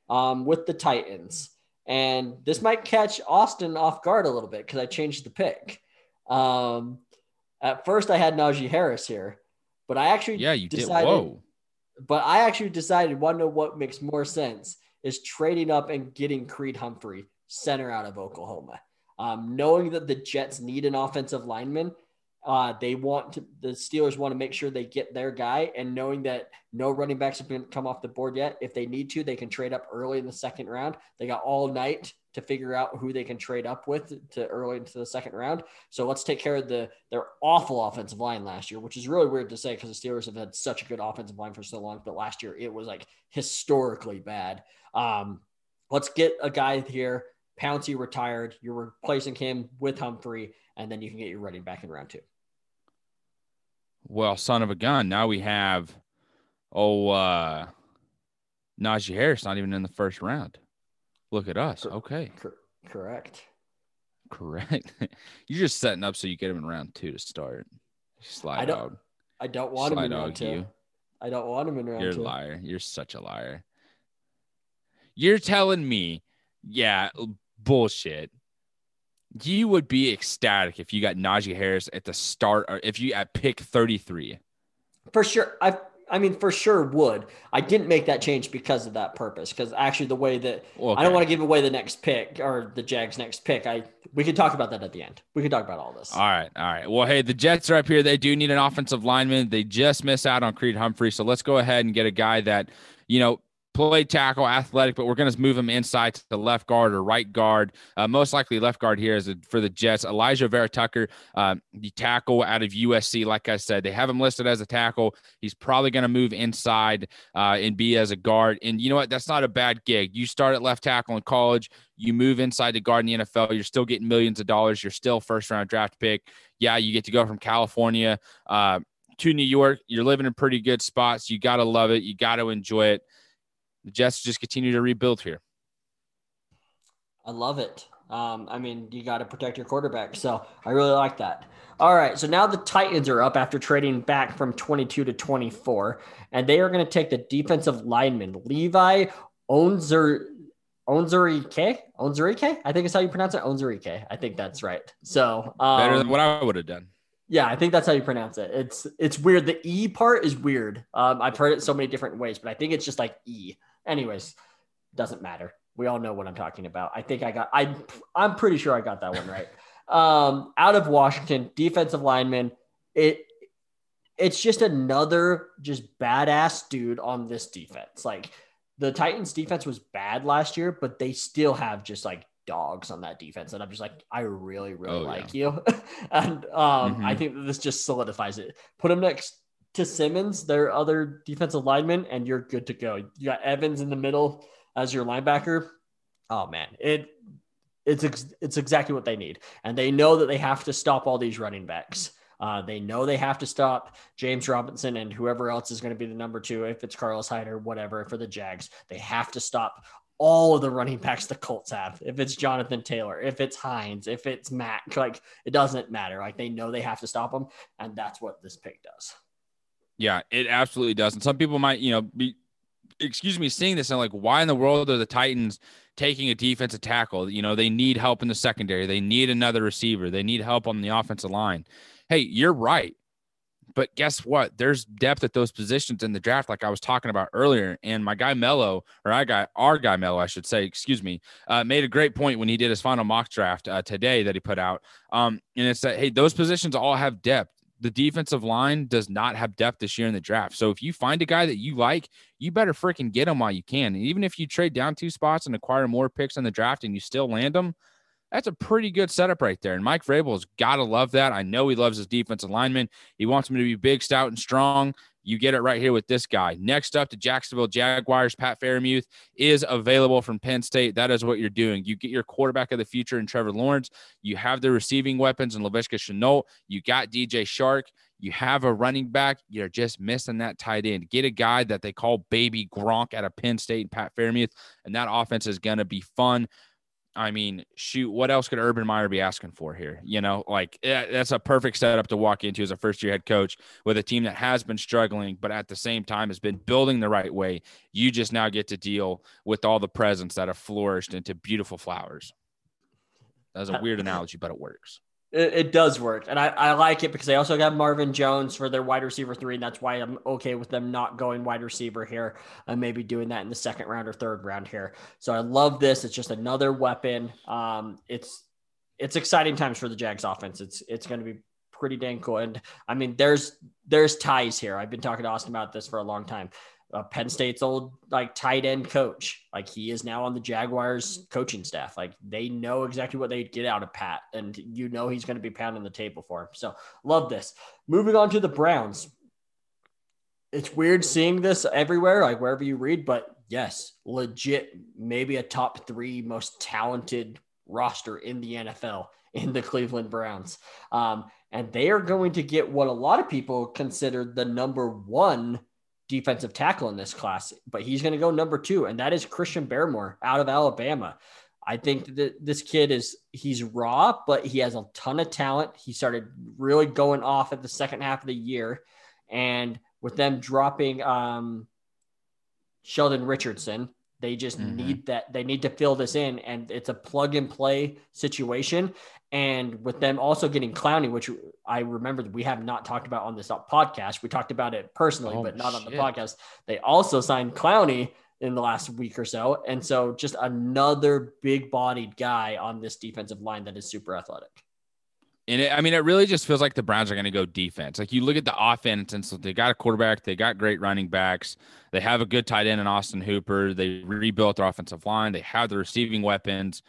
um, with the Titans. And this might catch Austin off guard a little bit because I changed the pick. Um, at first, I had Najee Harris here, but I actually yeah you decided, did. Whoa. But I actually decided, want to know what makes more sense is trading up and getting Creed Humphrey center out of Oklahoma. Um, knowing that the Jets need an offensive lineman, uh, they want to, the Steelers want to make sure they get their guy, and knowing that no running backs have been come off the board yet, if they need to, they can trade up early in the second round. They got all night to figure out who they can trade up with to early into the second round. So let's take care of the their awful offensive line last year, which is really weird to say because the Steelers have had such a good offensive line for so long, but last year it was like historically bad. Um, let's get a guy here Pouncey retired. You're replacing him with Humphrey, and then you can get your running back in round two. Well, son of a gun. Now we have, oh, uh, Najee Harris not even in the first round. Look at us. Okay. Cor- correct. Correct. You're just setting up so you get him in round two to start. Slide I don't- dog. I don't want him in round two. you. I don't want him in round You're a liar. You're such a liar. You're telling me, yeah, bullshit. You would be ecstatic if you got Najee Harris at the start or if you at pick 33. For sure. I I mean for sure would. I didn't make that change because of that purpose. Because actually the way that Well, I don't want to give away the next pick or the Jags next pick. I we could talk about that at the end. We could talk about all this. All right, all right. Well, hey, the Jets are up here. They do need an offensive lineman. They just miss out on Creed Humphrey, so let's go ahead and get a guy that you know play tackle, athletic, but we're going to move him inside to the left guard or right guard. Uh, most likely left guard here is for the Jets. Alijah Vera Tucker, uh, the tackle out of USC. Like I said, they have him listed as a tackle. He's probably going to move inside uh, and be as a guard. And you know what? That's not a bad gig. You start at left tackle in college. You move inside the guard in the NFL. You're still getting millions of dollars. You're still first round draft pick. Yeah, you get to go from California uh, to New York. You're living in pretty good spots. You got to love it. You got to enjoy it. The Jets just continue to rebuild here. I love it. Um, I mean, you got to protect your quarterback. So I really like that. All right. So now the Titans are up after trading back from 22 to 24, and they are going to take the defensive lineman, Levi Onzer. Onzurike, Onzurike, I think is how you pronounce it. Onzurike, I think that's right. So um, Better than what I would have done. Yeah, I think that's how you pronounce it. It's it's weird. The E part is weird. Um, I've heard it so many different ways, but I think it's just like E. Anyways, doesn't matter. We all know what I'm talking about. I think I got. I I'm pretty sure I got that one right. Um, out of Washington, defensive lineman. It it's just another just badass dude on this defense. Like the Titans defense was bad last year, but they still have just like dogs on that defense. And I'm just like, I really, really Oh, yeah. like you. and um, Mhm. I think this just solidifies it. Put him next to Simmons, their other defensive lineman, and you're good to go. You got Evans in the middle as your linebacker. Oh man, it it's ex- it's exactly what they need, and they know that they have to stop all these running backs. Uh, they know they have to stop James Robinson and whoever else is going to be the number two, if it's Carlos Hyde or whatever for the Jags. They have to stop all of the running backs the Colts have. If it's Jonathan Taylor, if it's Hines, if it's Mack, like it doesn't matter. Like they know they have to stop them, and that's what this pick does. Yeah, it absolutely does. And some people might, you know, be, excuse me, seeing this and like, why in the world are the Titans taking a defensive tackle? You know, they need help in the secondary. They need another receiver. They need help on the offensive line. Hey, you're right. But guess what? There's depth at those positions in the draft, like I was talking about earlier. And my guy Mello, or I got our guy Mello, I should say, excuse me, uh, made a great point when he did his final mock draft uh, today that he put out. Um, and it's that hey, those positions all have depth the defensive line does not have depth this year in the draft. So if you find a guy that you like, you better freaking get him while you can. And even if you trade down two spots and acquire more picks in the draft and you still land them, that's a pretty good setup right there. And Mike Vrabel has got to love that. I know he loves his defensive lineman. He wants him to be big, stout, and strong. You get it right here with this guy. Next up, the Jacksonville Jaguars, Pat Freiermuth is available from Penn State. That is what you're doing. You get your quarterback of the future in Trevor Lawrence. You have the receiving weapons in Laviska Shenault. You got DJ Chark. You have a running back. You're just missing that tight end. Get a guy that they call Baby Gronk out of Penn State, Pat Freiermuth, and that offense is going to be fun. I mean, shoot, what else could Urban Meyer be asking for here? You know, like that's a perfect setup to walk into as a first year head coach with a team that has been struggling, but at the same time has been building the right way. You just now get to deal with all the presents that have flourished into beautiful flowers. That's a uh, weird analogy, but it works. It, it does work, and I, I like it because they also got Marvin Jones for their wide receiver three, and that's why I'm okay with them not going wide receiver here and maybe doing that in the second round or third round here. So I love this. It's just another weapon. Um, it's it's exciting times for the Jags offense. It's it's going to be pretty dang cool. And I mean, there's there's ties here. I've been talking to Austin about this for a long time. Uh, Penn State's old like tight end coach, like he is now on the Jaguars coaching staff. Like they know exactly what they get out of Pat, and you know he's going to be pounding the table for him. So love this. Moving on to the Browns. It's weird seeing this everywhere, like wherever you read, but yes, legit, maybe a top three most talented roster in the NFL in the Cleveland Browns. Um, and they are going to get what a lot of people consider the number one defensive tackle in this class, but he's going to go number two, and that is Christian Barmore out of Alabama. I think that this kid is he's raw, but he has a ton of talent. He started really going off at the second half of the year, and with them dropping um, Sheldon Richardson, they just mm-hmm. need that. They need to fill this in, and it's a plug and play situation. And with them also getting Clowney, which I remember we have not talked about on this podcast. We talked about it personally, oh, but not shit. on the podcast. They also signed Clowney in the last week or so. And so just another big bodied guy on this defensive line that is super athletic. And it, I mean, it really just feels like the Browns are going to go defense. Like you look at the offense, and so they got a quarterback, they got great running backs, they have a good tight end in Austin Hooper, they rebuilt their offensive line, they have the receiving weapons.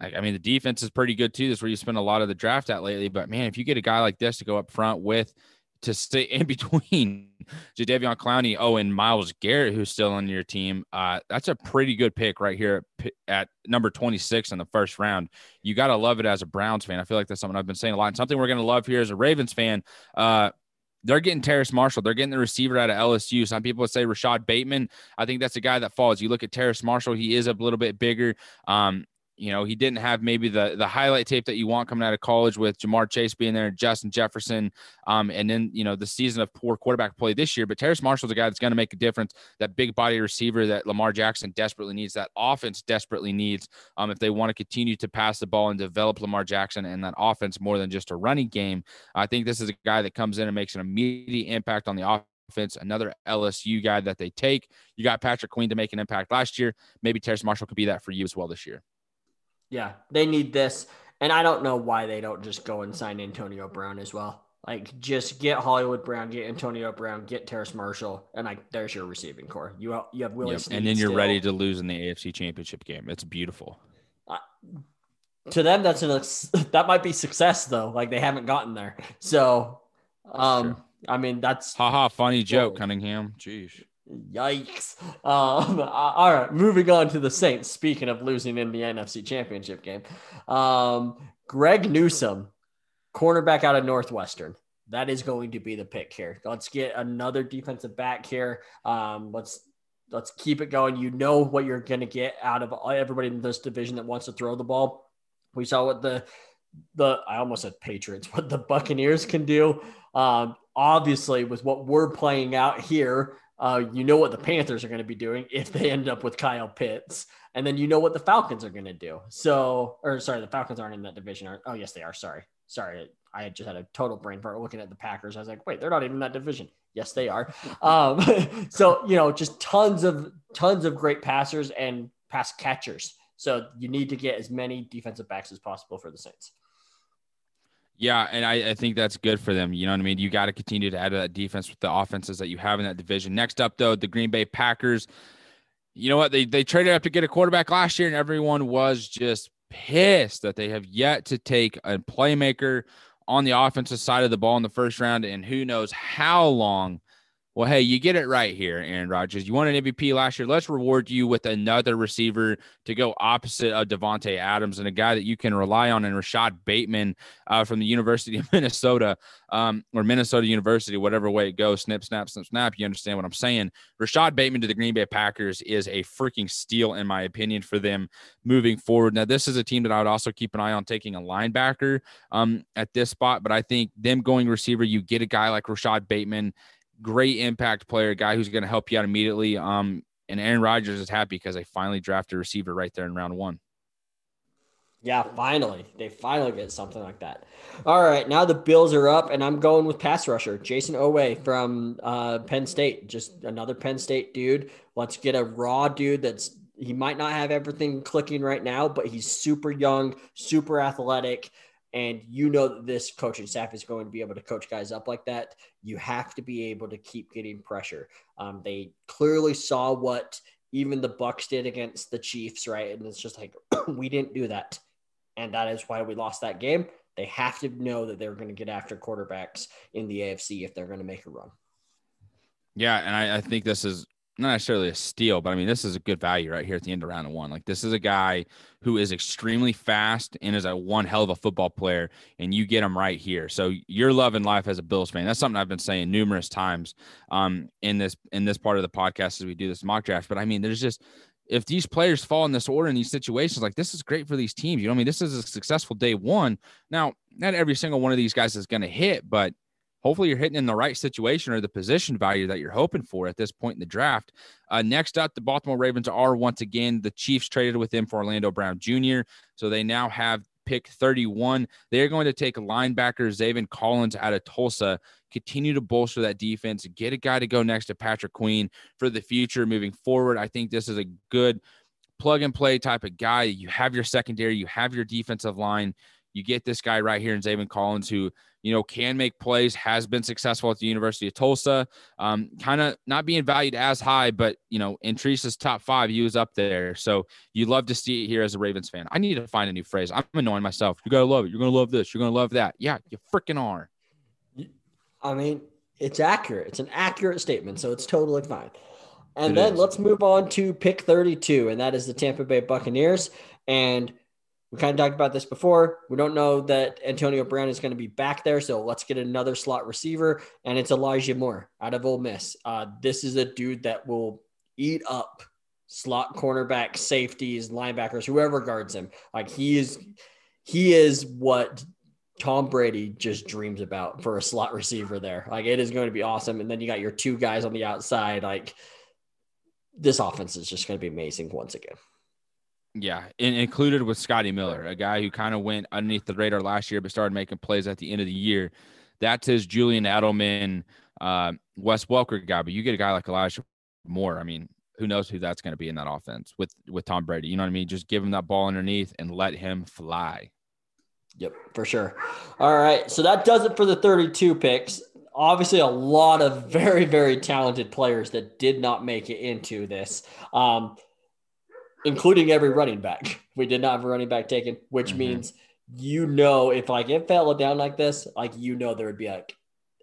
I mean, the defense is pretty good too. That's where you spend a lot of the draft at lately. But man, if you get a guy like this to go up front with to stay in between Jadeveon Clowney, oh, and Myles Garrett, who's still on your team, uh, that's a pretty good pick right here at, at number 26 in the first round. You got to love it as a Browns fan. I feel like that's something I've been saying a lot. And something we're going to love here as a Ravens fan. Uh, they're getting Terrace Marshall. They're getting the receiver out of LSU. Some people would say Rashod Bateman. I think that's a guy that falls. You look at Terrace Marshall, he is a little bit bigger. Um, you know, he didn't have maybe the the highlight tape that you want coming out of college with Ja'Marr Chase being there, and Justin Jefferson, um, and then you know the season of poor quarterback play this year. But Terrace Marshall's a guy that's going to make a difference. That big body receiver that Lamar Jackson desperately needs, that offense desperately needs, um, if they want to continue to pass the ball and develop Lamar Jackson and that offense more than just a running game. I think this is a guy that comes in and makes an immediate impact on the offense offense, another LSU guy that they take. You got Patrick Queen to make an impact last year. Maybe Terrace Marshall could be that for you as well this year. Yeah, they need this. And I don't know why they don't just go and sign Antonio Brown as well. Like, just get Hollywood Brown, get Antonio Brown, get Terrace Marshall, and like, there's your receiving corps. You have, you have Willie, yep. and then you're still. ready to lose in the AFC Championship game. It's beautiful. Uh, to them, that's an that might be success though. Like they haven't gotten there, so um, I mean that's haha funny joke, Cunningham. Jeez. Yikes. Um, all right, moving on to the Saints. Speaking of losing in the NFC Championship game, um, Greg Newsome, cornerback out of Northwestern. That is going to be the pick here. Let's get another defensive back here. Um, let's let's keep it going. You know what you're going to get out of everybody in this division that wants to throw the ball. We saw what the the I almost said Patriots, what the Buccaneers can do. Um, obviously, with what we're playing out here, uh, you know what the Panthers are going to be doing if they end up with Kyle Pitts, and then you know what the Falcons are going to do. So, or sorry, the Falcons aren't in that division. Are, oh, yes, they are. Sorry, sorry, I just had a total brain fart looking at the Packers. I was like, wait, they're not even in that division. Yes, they are. Um, so you know, just tons of tons of great passers and pass catchers. So you need to get as many defensive backs as possible for the Saints. Yeah, and I, I, think that's good for them. You know what I mean? You got to continue to add to that defense with the offenses that you have in that division. Next up, though, the Green Bay Packers. You know what? They they traded up to get a quarterback last year, and everyone was just pissed that they have yet to take a playmaker on the offensive side of the ball in the first round, and who knows how long well, hey, you get it right here, Aaron Rodgers. You won an MVP last year. Let's reward you with another receiver to go opposite of Davante Adams and a guy that you can rely on and Rashod Bateman uh, from the University of Minnesota um, or Minnesota University, whatever way it goes. Snip, snap, snip, snap. You understand what I'm saying? Rashod Bateman to the Green Bay Packers is a freaking steal, in my opinion, for them moving forward. Now, this is a team that I would also keep an eye on taking a linebacker um, at this spot, but I think them going receiver, you get a guy like Rashod Bateman great impact player, guy who's going to help you out immediately. Um, and Aaron Rodgers is happy because they finally drafted a receiver right there in round one. Yeah, finally. They finally get something like that. All right, now the Bills are up, and I'm going with pass rusher Jayson Oweh from uh, Penn State. Just another Penn State dude. Let's get a raw dude that's he might not have everything clicking right now, but he's super young, super athletic and you know that this coaching staff is going to be able to coach guys up like that, you have to be able to keep getting pressure. Um, they clearly saw what even the Bucs did against the Chiefs, right? And it's just like we didn't do that, and that is why we lost that game. They have to know that they're going to get after quarterbacks in the AFC if they're going to make a run. Yeah, and I, I think this is not necessarily a steal, but I mean, this is a good value right here at the end of round one. Like, this is a guy who is extremely fast and is a one hell of a football player, and you get him right here. So you're loving life as a Bills fan. That's something I've been saying numerous times um, in this in this part of the podcast as we do this mock draft. But I mean, there's just if these players fall in this order in these situations, like this is great for these teams. You know, I mean, this is a successful day one. Now, not every single one of these guys is going to hit, but hopefully you're hitting in the right situation or the position value that you're hoping for at this point in the draft. Uh, next up, the Baltimore Ravens are once again the Chiefs traded with them for Orlando Brown Jr. So they now have pick 31. They're going to take linebacker Zaven Collins out of Tulsa, continue to bolster that defense, get a guy to go next to Patrick Queen for the future moving forward. I think this is a good plug and play type of guy. You have your secondary, you have your defensive line. You get this guy right here in Zaven Collins, who you know, can make plays, has been successful at the University of Tulsa. Um, kind of not being valued as high, but you know, in Teresa's top five, he was up there. So you love to see it here as a Ravens fan. I need to find a new phrase. I'm annoying myself. You gotta love it. You're gonna love this. You're gonna love that. Yeah, you freaking are. I mean, it's accurate. It's an accurate statement, so it's totally fine. And it then is. let's move on to pick 32, and that is the Tampa Bay Buccaneers. And we kind of talked about this before. We don't know that Antonio Brown is going to be back there, so let's get another slot receiver, and it's Elijah Moore out of Ole Miss. Uh, this is a dude that will eat up slot cornerback, safeties, linebackers, whoever guards him. Like he is, he is what Tom Brady just dreams about for a slot receiver there. Like it is going to be awesome. And then you got your two guys on the outside. Like this offense is just going to be amazing once again. Yeah, and included with Scotty Miller, a guy who kind of went underneath the radar last year, but started making plays at the end of the year. That's his Julian Edelman, uh, Wes Welker guy. But you get a guy like Elijah Moore. I mean, who knows who that's going to be in that offense with with Tom Brady? You know what I mean? Just give him that ball underneath and let him fly. Yep, for sure. All right, so that does it for the 32 picks. Obviously, a lot of very, very talented players that did not make it into this. Um, including every running back. We did not have a running back taken, which mm-hmm. means you know if like it fell down like this, like you know there would be like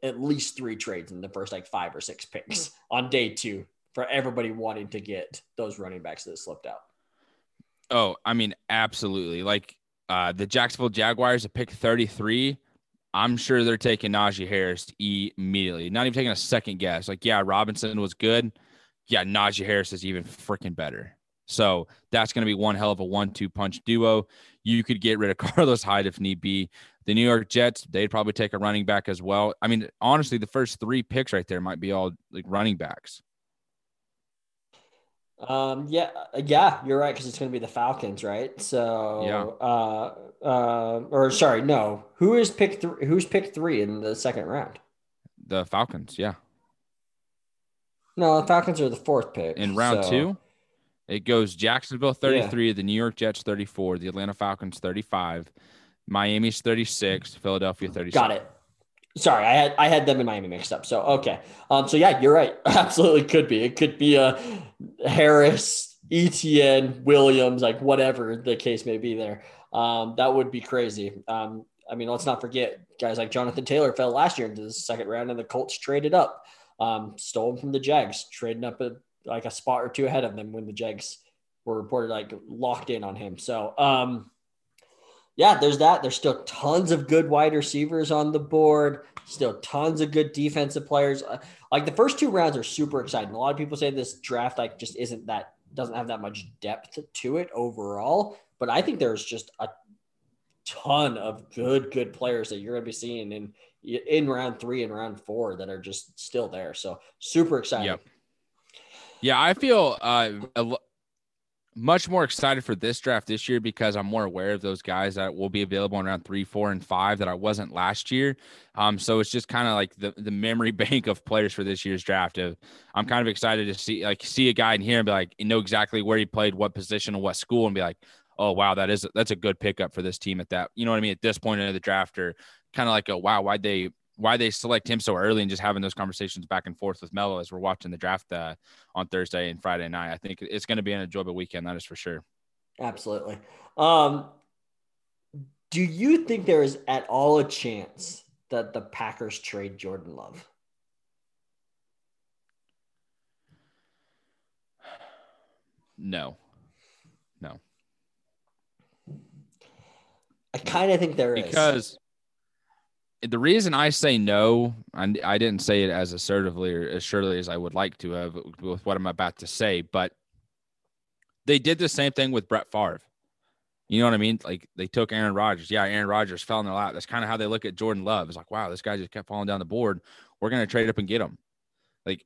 at least three trades in the first like five or six picks on day two for everybody wanting to get those running backs that slipped out. Oh, I mean, absolutely. Like uh the Jacksonville Jaguars at pick 33. I'm sure they're taking Najee Harris immediately, not even taking a second guess. Like, yeah, Robinson was good. Yeah, Najee Harris is even freaking better. So that's going to be one hell of a one-two punch duo. You could get rid of Carlos Hyde if need be. The New York Jets, they'd probably take a running back as well. I mean, honestly, the first three picks right there might be all like running backs. Um, yeah, uh, yeah, you're right because it's going to be the Falcons, right? So, yeah. Uh, uh, or sorry, no, who is pick three? Who's pick three in the second round? The Falcons, yeah. No, the Falcons are the fourth pick in round so. two. It goes Jacksonville 33, yeah. the New York Jets 34, the Atlanta Falcons 35, Miami's 36, Philadelphia 36. Got it. Sorry, I had I had them in Miami mixed up. So okay. Um so yeah, you're right. Absolutely could be. It could be a Harris, Etienne, Williams, like whatever the case may be there. Um that would be crazy. Um I mean, let's not forget guys like Jonathan Taylor fell last year into the second round and the Colts traded up. Um, stole him from the Jags, trading up a like a spot or two ahead of them when the Jags were reported like locked in on him. So, um, yeah, there's that. There's still tons of good wide receivers on the board. Still tons of good defensive players. Uh, like the first two rounds are super exciting. A lot of people say this draft like just isn't that doesn't have that much depth to it overall. But I think there's just a ton of good good players that you're going to be seeing in in round three and round four that are just still there. So super exciting. Yep. Yeah, I feel uh, much more excited for this draft this year because I'm more aware of those guys that will be available in round three, four, and five that I wasn't last year. Um, so it's just kind of like the, the memory bank of players for this year's draft. Of I'm kind of excited to see like see a guy in here and be like, know exactly where he played, what position, and what school, and be like, oh wow, that is that's a good pickup for this team at that. You know what I mean? At this point in the draft, or kind of like a wow, why'd they why they select him so early and just having those conversations back and forth with Mello as we're watching the draft uh, on Thursday and Friday night. I think it's going to be an enjoyable weekend. That is for sure. Absolutely. Um, do you think there is at all a chance that the Packers trade Jordan Love? No. No. I kind of think there is because the reason I say no, and I didn't say it as assertively or as surely as I would like to have with what I'm about to say, but they did the same thing with Brett Favre. You know what I mean? Like they took Aaron Rodgers. Yeah, Aaron Rodgers fell in their lap. That's kind of how they look at Jordan Love. It's like, wow, this guy just kept falling down the board. We're going to trade up and get him. Like,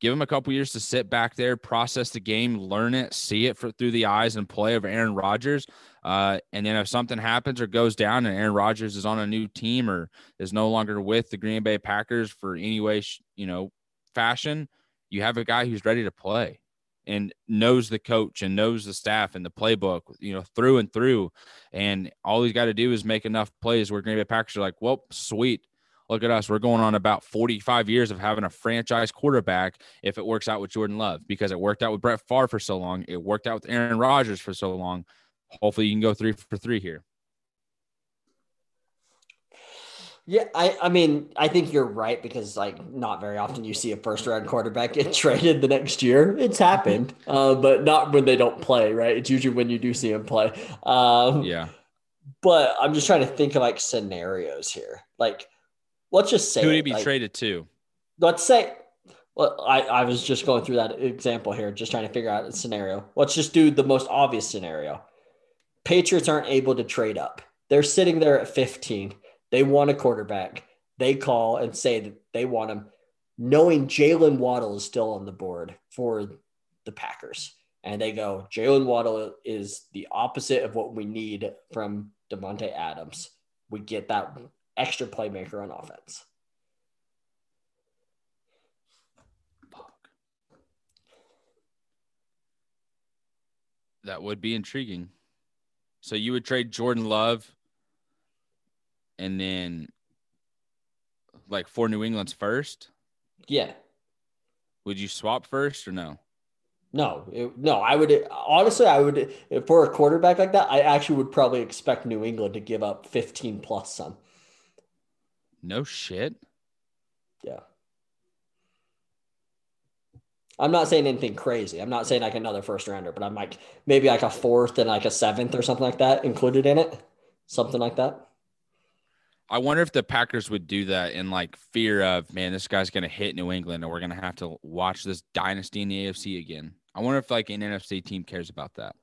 give him a couple years to sit back there, process the game, learn it, see it for, through the eyes and play of Aaron Rodgers. Uh, and then if something happens or goes down and Aaron Rodgers is on a new team or is no longer with the Green Bay Packers for any way, you know, fashion, you have a guy who's ready to play and knows the coach and knows the staff and the playbook, you know, through and through. And all he's got to do is make enough plays where Green Bay Packers are like, well, sweet. Look at us. We're going on about 45 years of having a franchise quarterback if it works out with Jordan Love because it worked out with Brett Favre for so long. It worked out with Aaron Rodgers for so long. Hopefully, you can go three for three here. Yeah, I, I mean, I think you're right because like not very often you see a first round quarterback get traded the next year. It's happened, uh, but not when they don't play, right? It's usually when you do see them play. Um, yeah. But I'm just trying to think of like scenarios here. Like, let's just say who would he be like, traded to? Let's say, well, I, I was just going through that example here, just trying to figure out a scenario. Let's just do the most obvious scenario. Patriots aren't able to trade up. They're sitting there at 15 they want a quarterback. They call and say that they want him, knowing Jaylen Waddle is still on the board for the Packers. And they go, Jaylen Waddle is the opposite of what we need from Davante Adams. We get that extra playmaker on offense. That would be intriguing. So you would trade Jordan Love and then like for New England's first? Yeah. Would you swap first or no? No, it, no. I would honestly, I would for a quarterback like that. I actually would probably expect New England to give up fifteen plus some. No shit. Yeah. I'm not saying anything crazy. I'm not saying like another first rounder, but I'm like maybe like a fourth and like a seventh or something like that included in it, something like that. I wonder if the Packers would do that in like fear of, man, this guy's going to hit New England and we're going to have to watch this dynasty in the AFC again. I wonder if like an NFC team cares about that.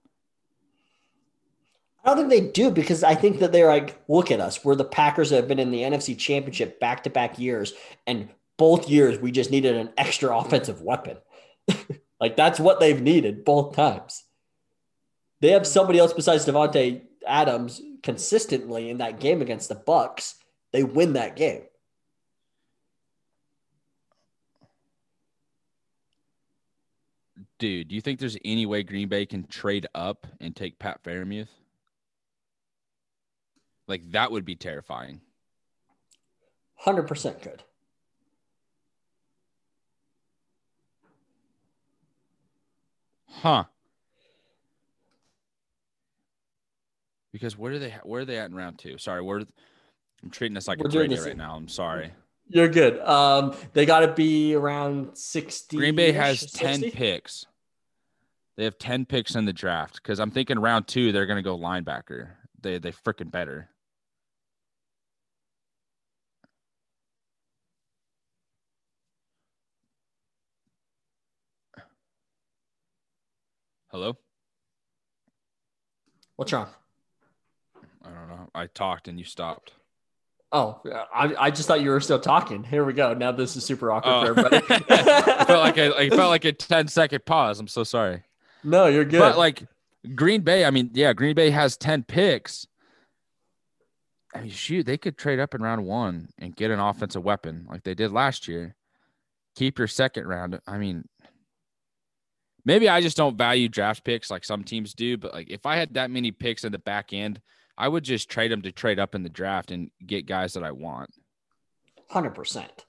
I don't think they do because I think that they're like, look at us. We're the Packers that have been in the NFC championship back to back years. And both years, we just needed an extra offensive weapon. like that's what they've needed both times. They have somebody else besides Davante Adams consistently in that game against the Bucs. they win that game. Dude, do you think there's any way Green Bay can trade up and take Pat Freiermuth? Like that would be terrifying. 100% good. Huh. Because where do they where are they at in round two? Sorry, we're I'm treating this like we're a radio right now. I'm sorry. You're good. Um, they got to be around sixty. Green Bay has 60? ten picks. They have ten picks in the draft because I'm thinking round two they're gonna go linebacker. They they freaking better. Hello. What's wrong? I don't know. I talked and you stopped. Oh, I, I just thought you were still talking. Here we go. Now this is super awkward oh. for everybody. I felt like a, I felt like a 10 second pause. I'm so sorry. No, you're good. But like Green Bay, I mean, yeah, Green Bay has 10 picks. I mean, shoot, they could trade up in round one and get an offensive weapon like they did last year. Keep your second round. I mean, maybe I just don't value draft picks like some teams do, but like if I had that many picks in the back end, I would just trade them to trade up in the draft and get guys that I want. Hundred percent.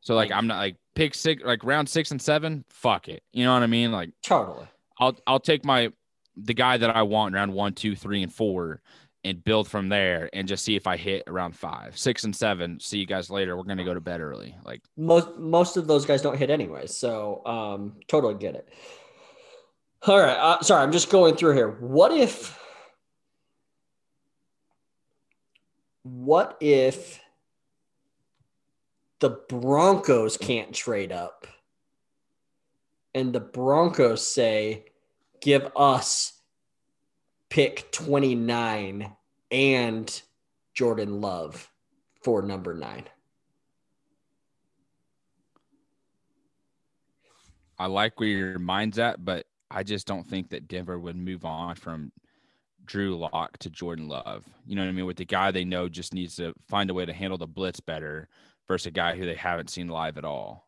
So like I'm not like pick six like round six and seven. Fuck it. You know what I mean? Like totally. I'll I'll take my the guy that I want round one, two, three, and four, and build from there, and just see if I hit around five, six, and seven. See you guys later. We're gonna go to bed early. Like most most of those guys don't hit anyway, so um, totally get it. All right. Uh, sorry, I'm just going through here. What if? What if the Broncos can't trade up, and the Broncos say, "Give us pick 29 and Jordan Love for number nine. I like where your mind's at, but I just don't think that Denver would move on from Drew Lock to Jordan Love. You know what I mean? With the guy they know just needs to find a way to handle the blitz better versus a guy who they haven't seen live at all.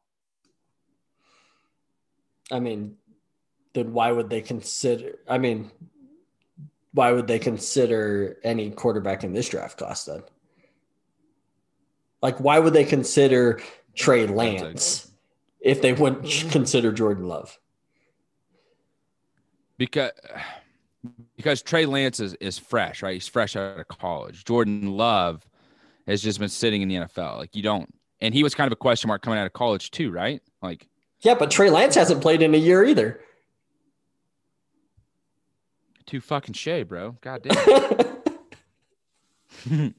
I mean, then why would they consider? I mean, why would they consider any quarterback in this draft class then? Like, why would they consider Trey Lance if they wouldn't consider Jordan Love? Because because Trey Lance is, is fresh, right? He's fresh out of college. Jordan Love has just been sitting in the NFL. Like you don't, and he was kind of a question mark coming out of college too, right? Like, yeah, but Trey Lance hasn't played in a year either. Too fucking shay, bro. God damn.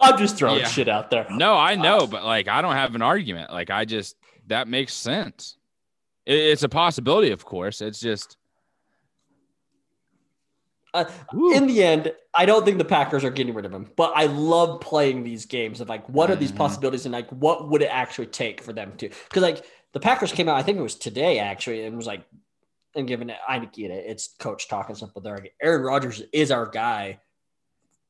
I'm just throwing yeah. shit out there. No, I know, but like I don't have an argument. Like I just that makes sense. It, it's a possibility, of course. It's just uh, in the end, I don't think the Packers are getting rid of him, but I love playing these games of like, what are these mm-hmm. possibilities and like, what would it actually take for them to? Because like the Packers came out, I think it was today actually, and was like, and given it, I get it, it's coach talking stuff, but they're like, Aaron Rodgers is our guy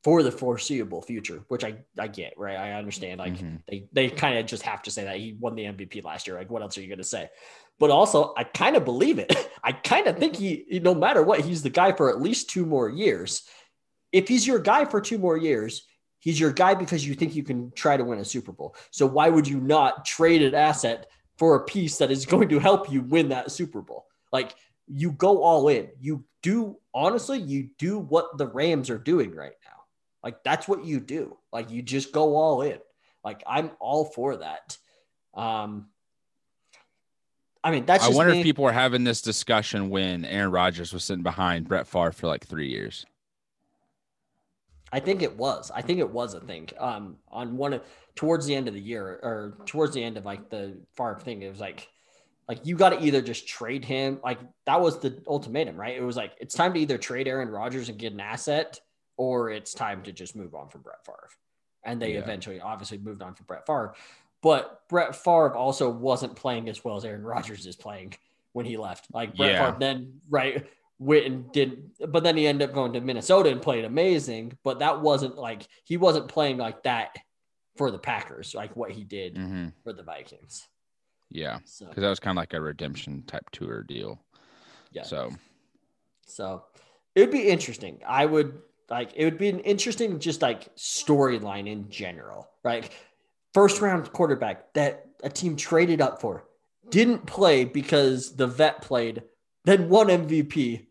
for the foreseeable future, which I, I get, right? I understand. Like mm-hmm. they, they kind of just have to say that he won the MVP last year. Like, what else are you going to say? But also, I kind of believe it. I kind of think he, no matter what, he's the guy for at least two more years. If he's your guy for two more years, he's your guy because you think you can try to win a Super Bowl. So why would you not trade an asset for a piece that is going to help you win that Super Bowl? Like you go all in. You do honestly, you do what the Rams are doing right now. Like that's what you do. Like you just go all in. Like I'm all for that. Um I mean, that's. I wonder me. if people were having this discussion when Aaron Rodgers was sitting behind Brett Favre for like three years. I think it was. I think it was a thing. Um, on one of towards the end of the year or towards the end of like the Favre thing, it was like like you got to either just trade him. Like that was the ultimatum, right? It was like it's time to either trade Aaron Rodgers and get an asset, or it's time to just move on from Brett Favre. And they yeah. eventually, obviously, moved on from Brett Favre. But Brett Favre also wasn't playing as well as Aaron Rodgers is playing when he left. Like Brett yeah. Favre then right went and did, but then he ended up going to Minnesota and played amazing. But that wasn't like he wasn't playing like that for the Packers, like what he did mm-hmm. for the Vikings. Yeah, because so. that was kind of like a redemption type tour deal. Yeah. So, so it would be interesting. I would like it would be an interesting just like storyline in general, right? First round quarterback that a team traded up for didn't play because the vet played, then won MVP,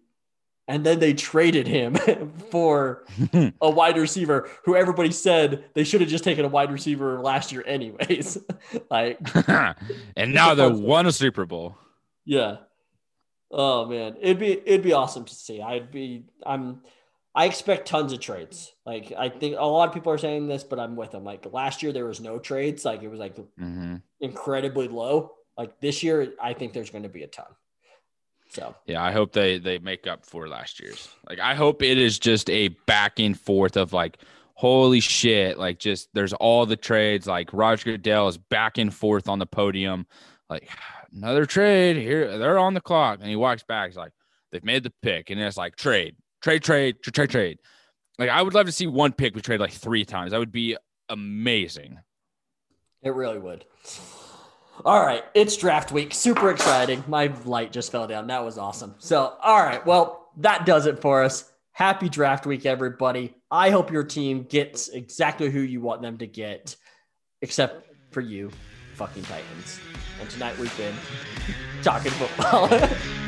and then they traded him for a wide receiver who everybody said they should have just taken a wide receiver last year anyways. Like and now they won a super bowl. Yeah. Oh man. It'd be it'd be awesome to see. I'd be i'm i expect tons of trades like i think a lot of people are saying this but i'm with them like last year there was no trades like it was like mm-hmm. incredibly low like this year i think there's going to be a ton so yeah, I hope they they make up for last year's. Like I hope it is just a back and forth of like holy shit, like just there's all the trades. Like Roger Goodell is back and forth on the podium, like another trade here. They're on the clock, and he walks back. He's like, they've made the pick, and it's like trade, trade, trade, trade, trade, trade. Like I would love to see one pick we trade like three times. That would be amazing. It really would. All right, it's draft week. Super exciting. My light just fell down. That was awesome. So, all right, well, that does it for us. Happy draft week, everybody. I hope your team gets exactly who you want them to get, except for you, fucking Titans. And tonight we've been talking football.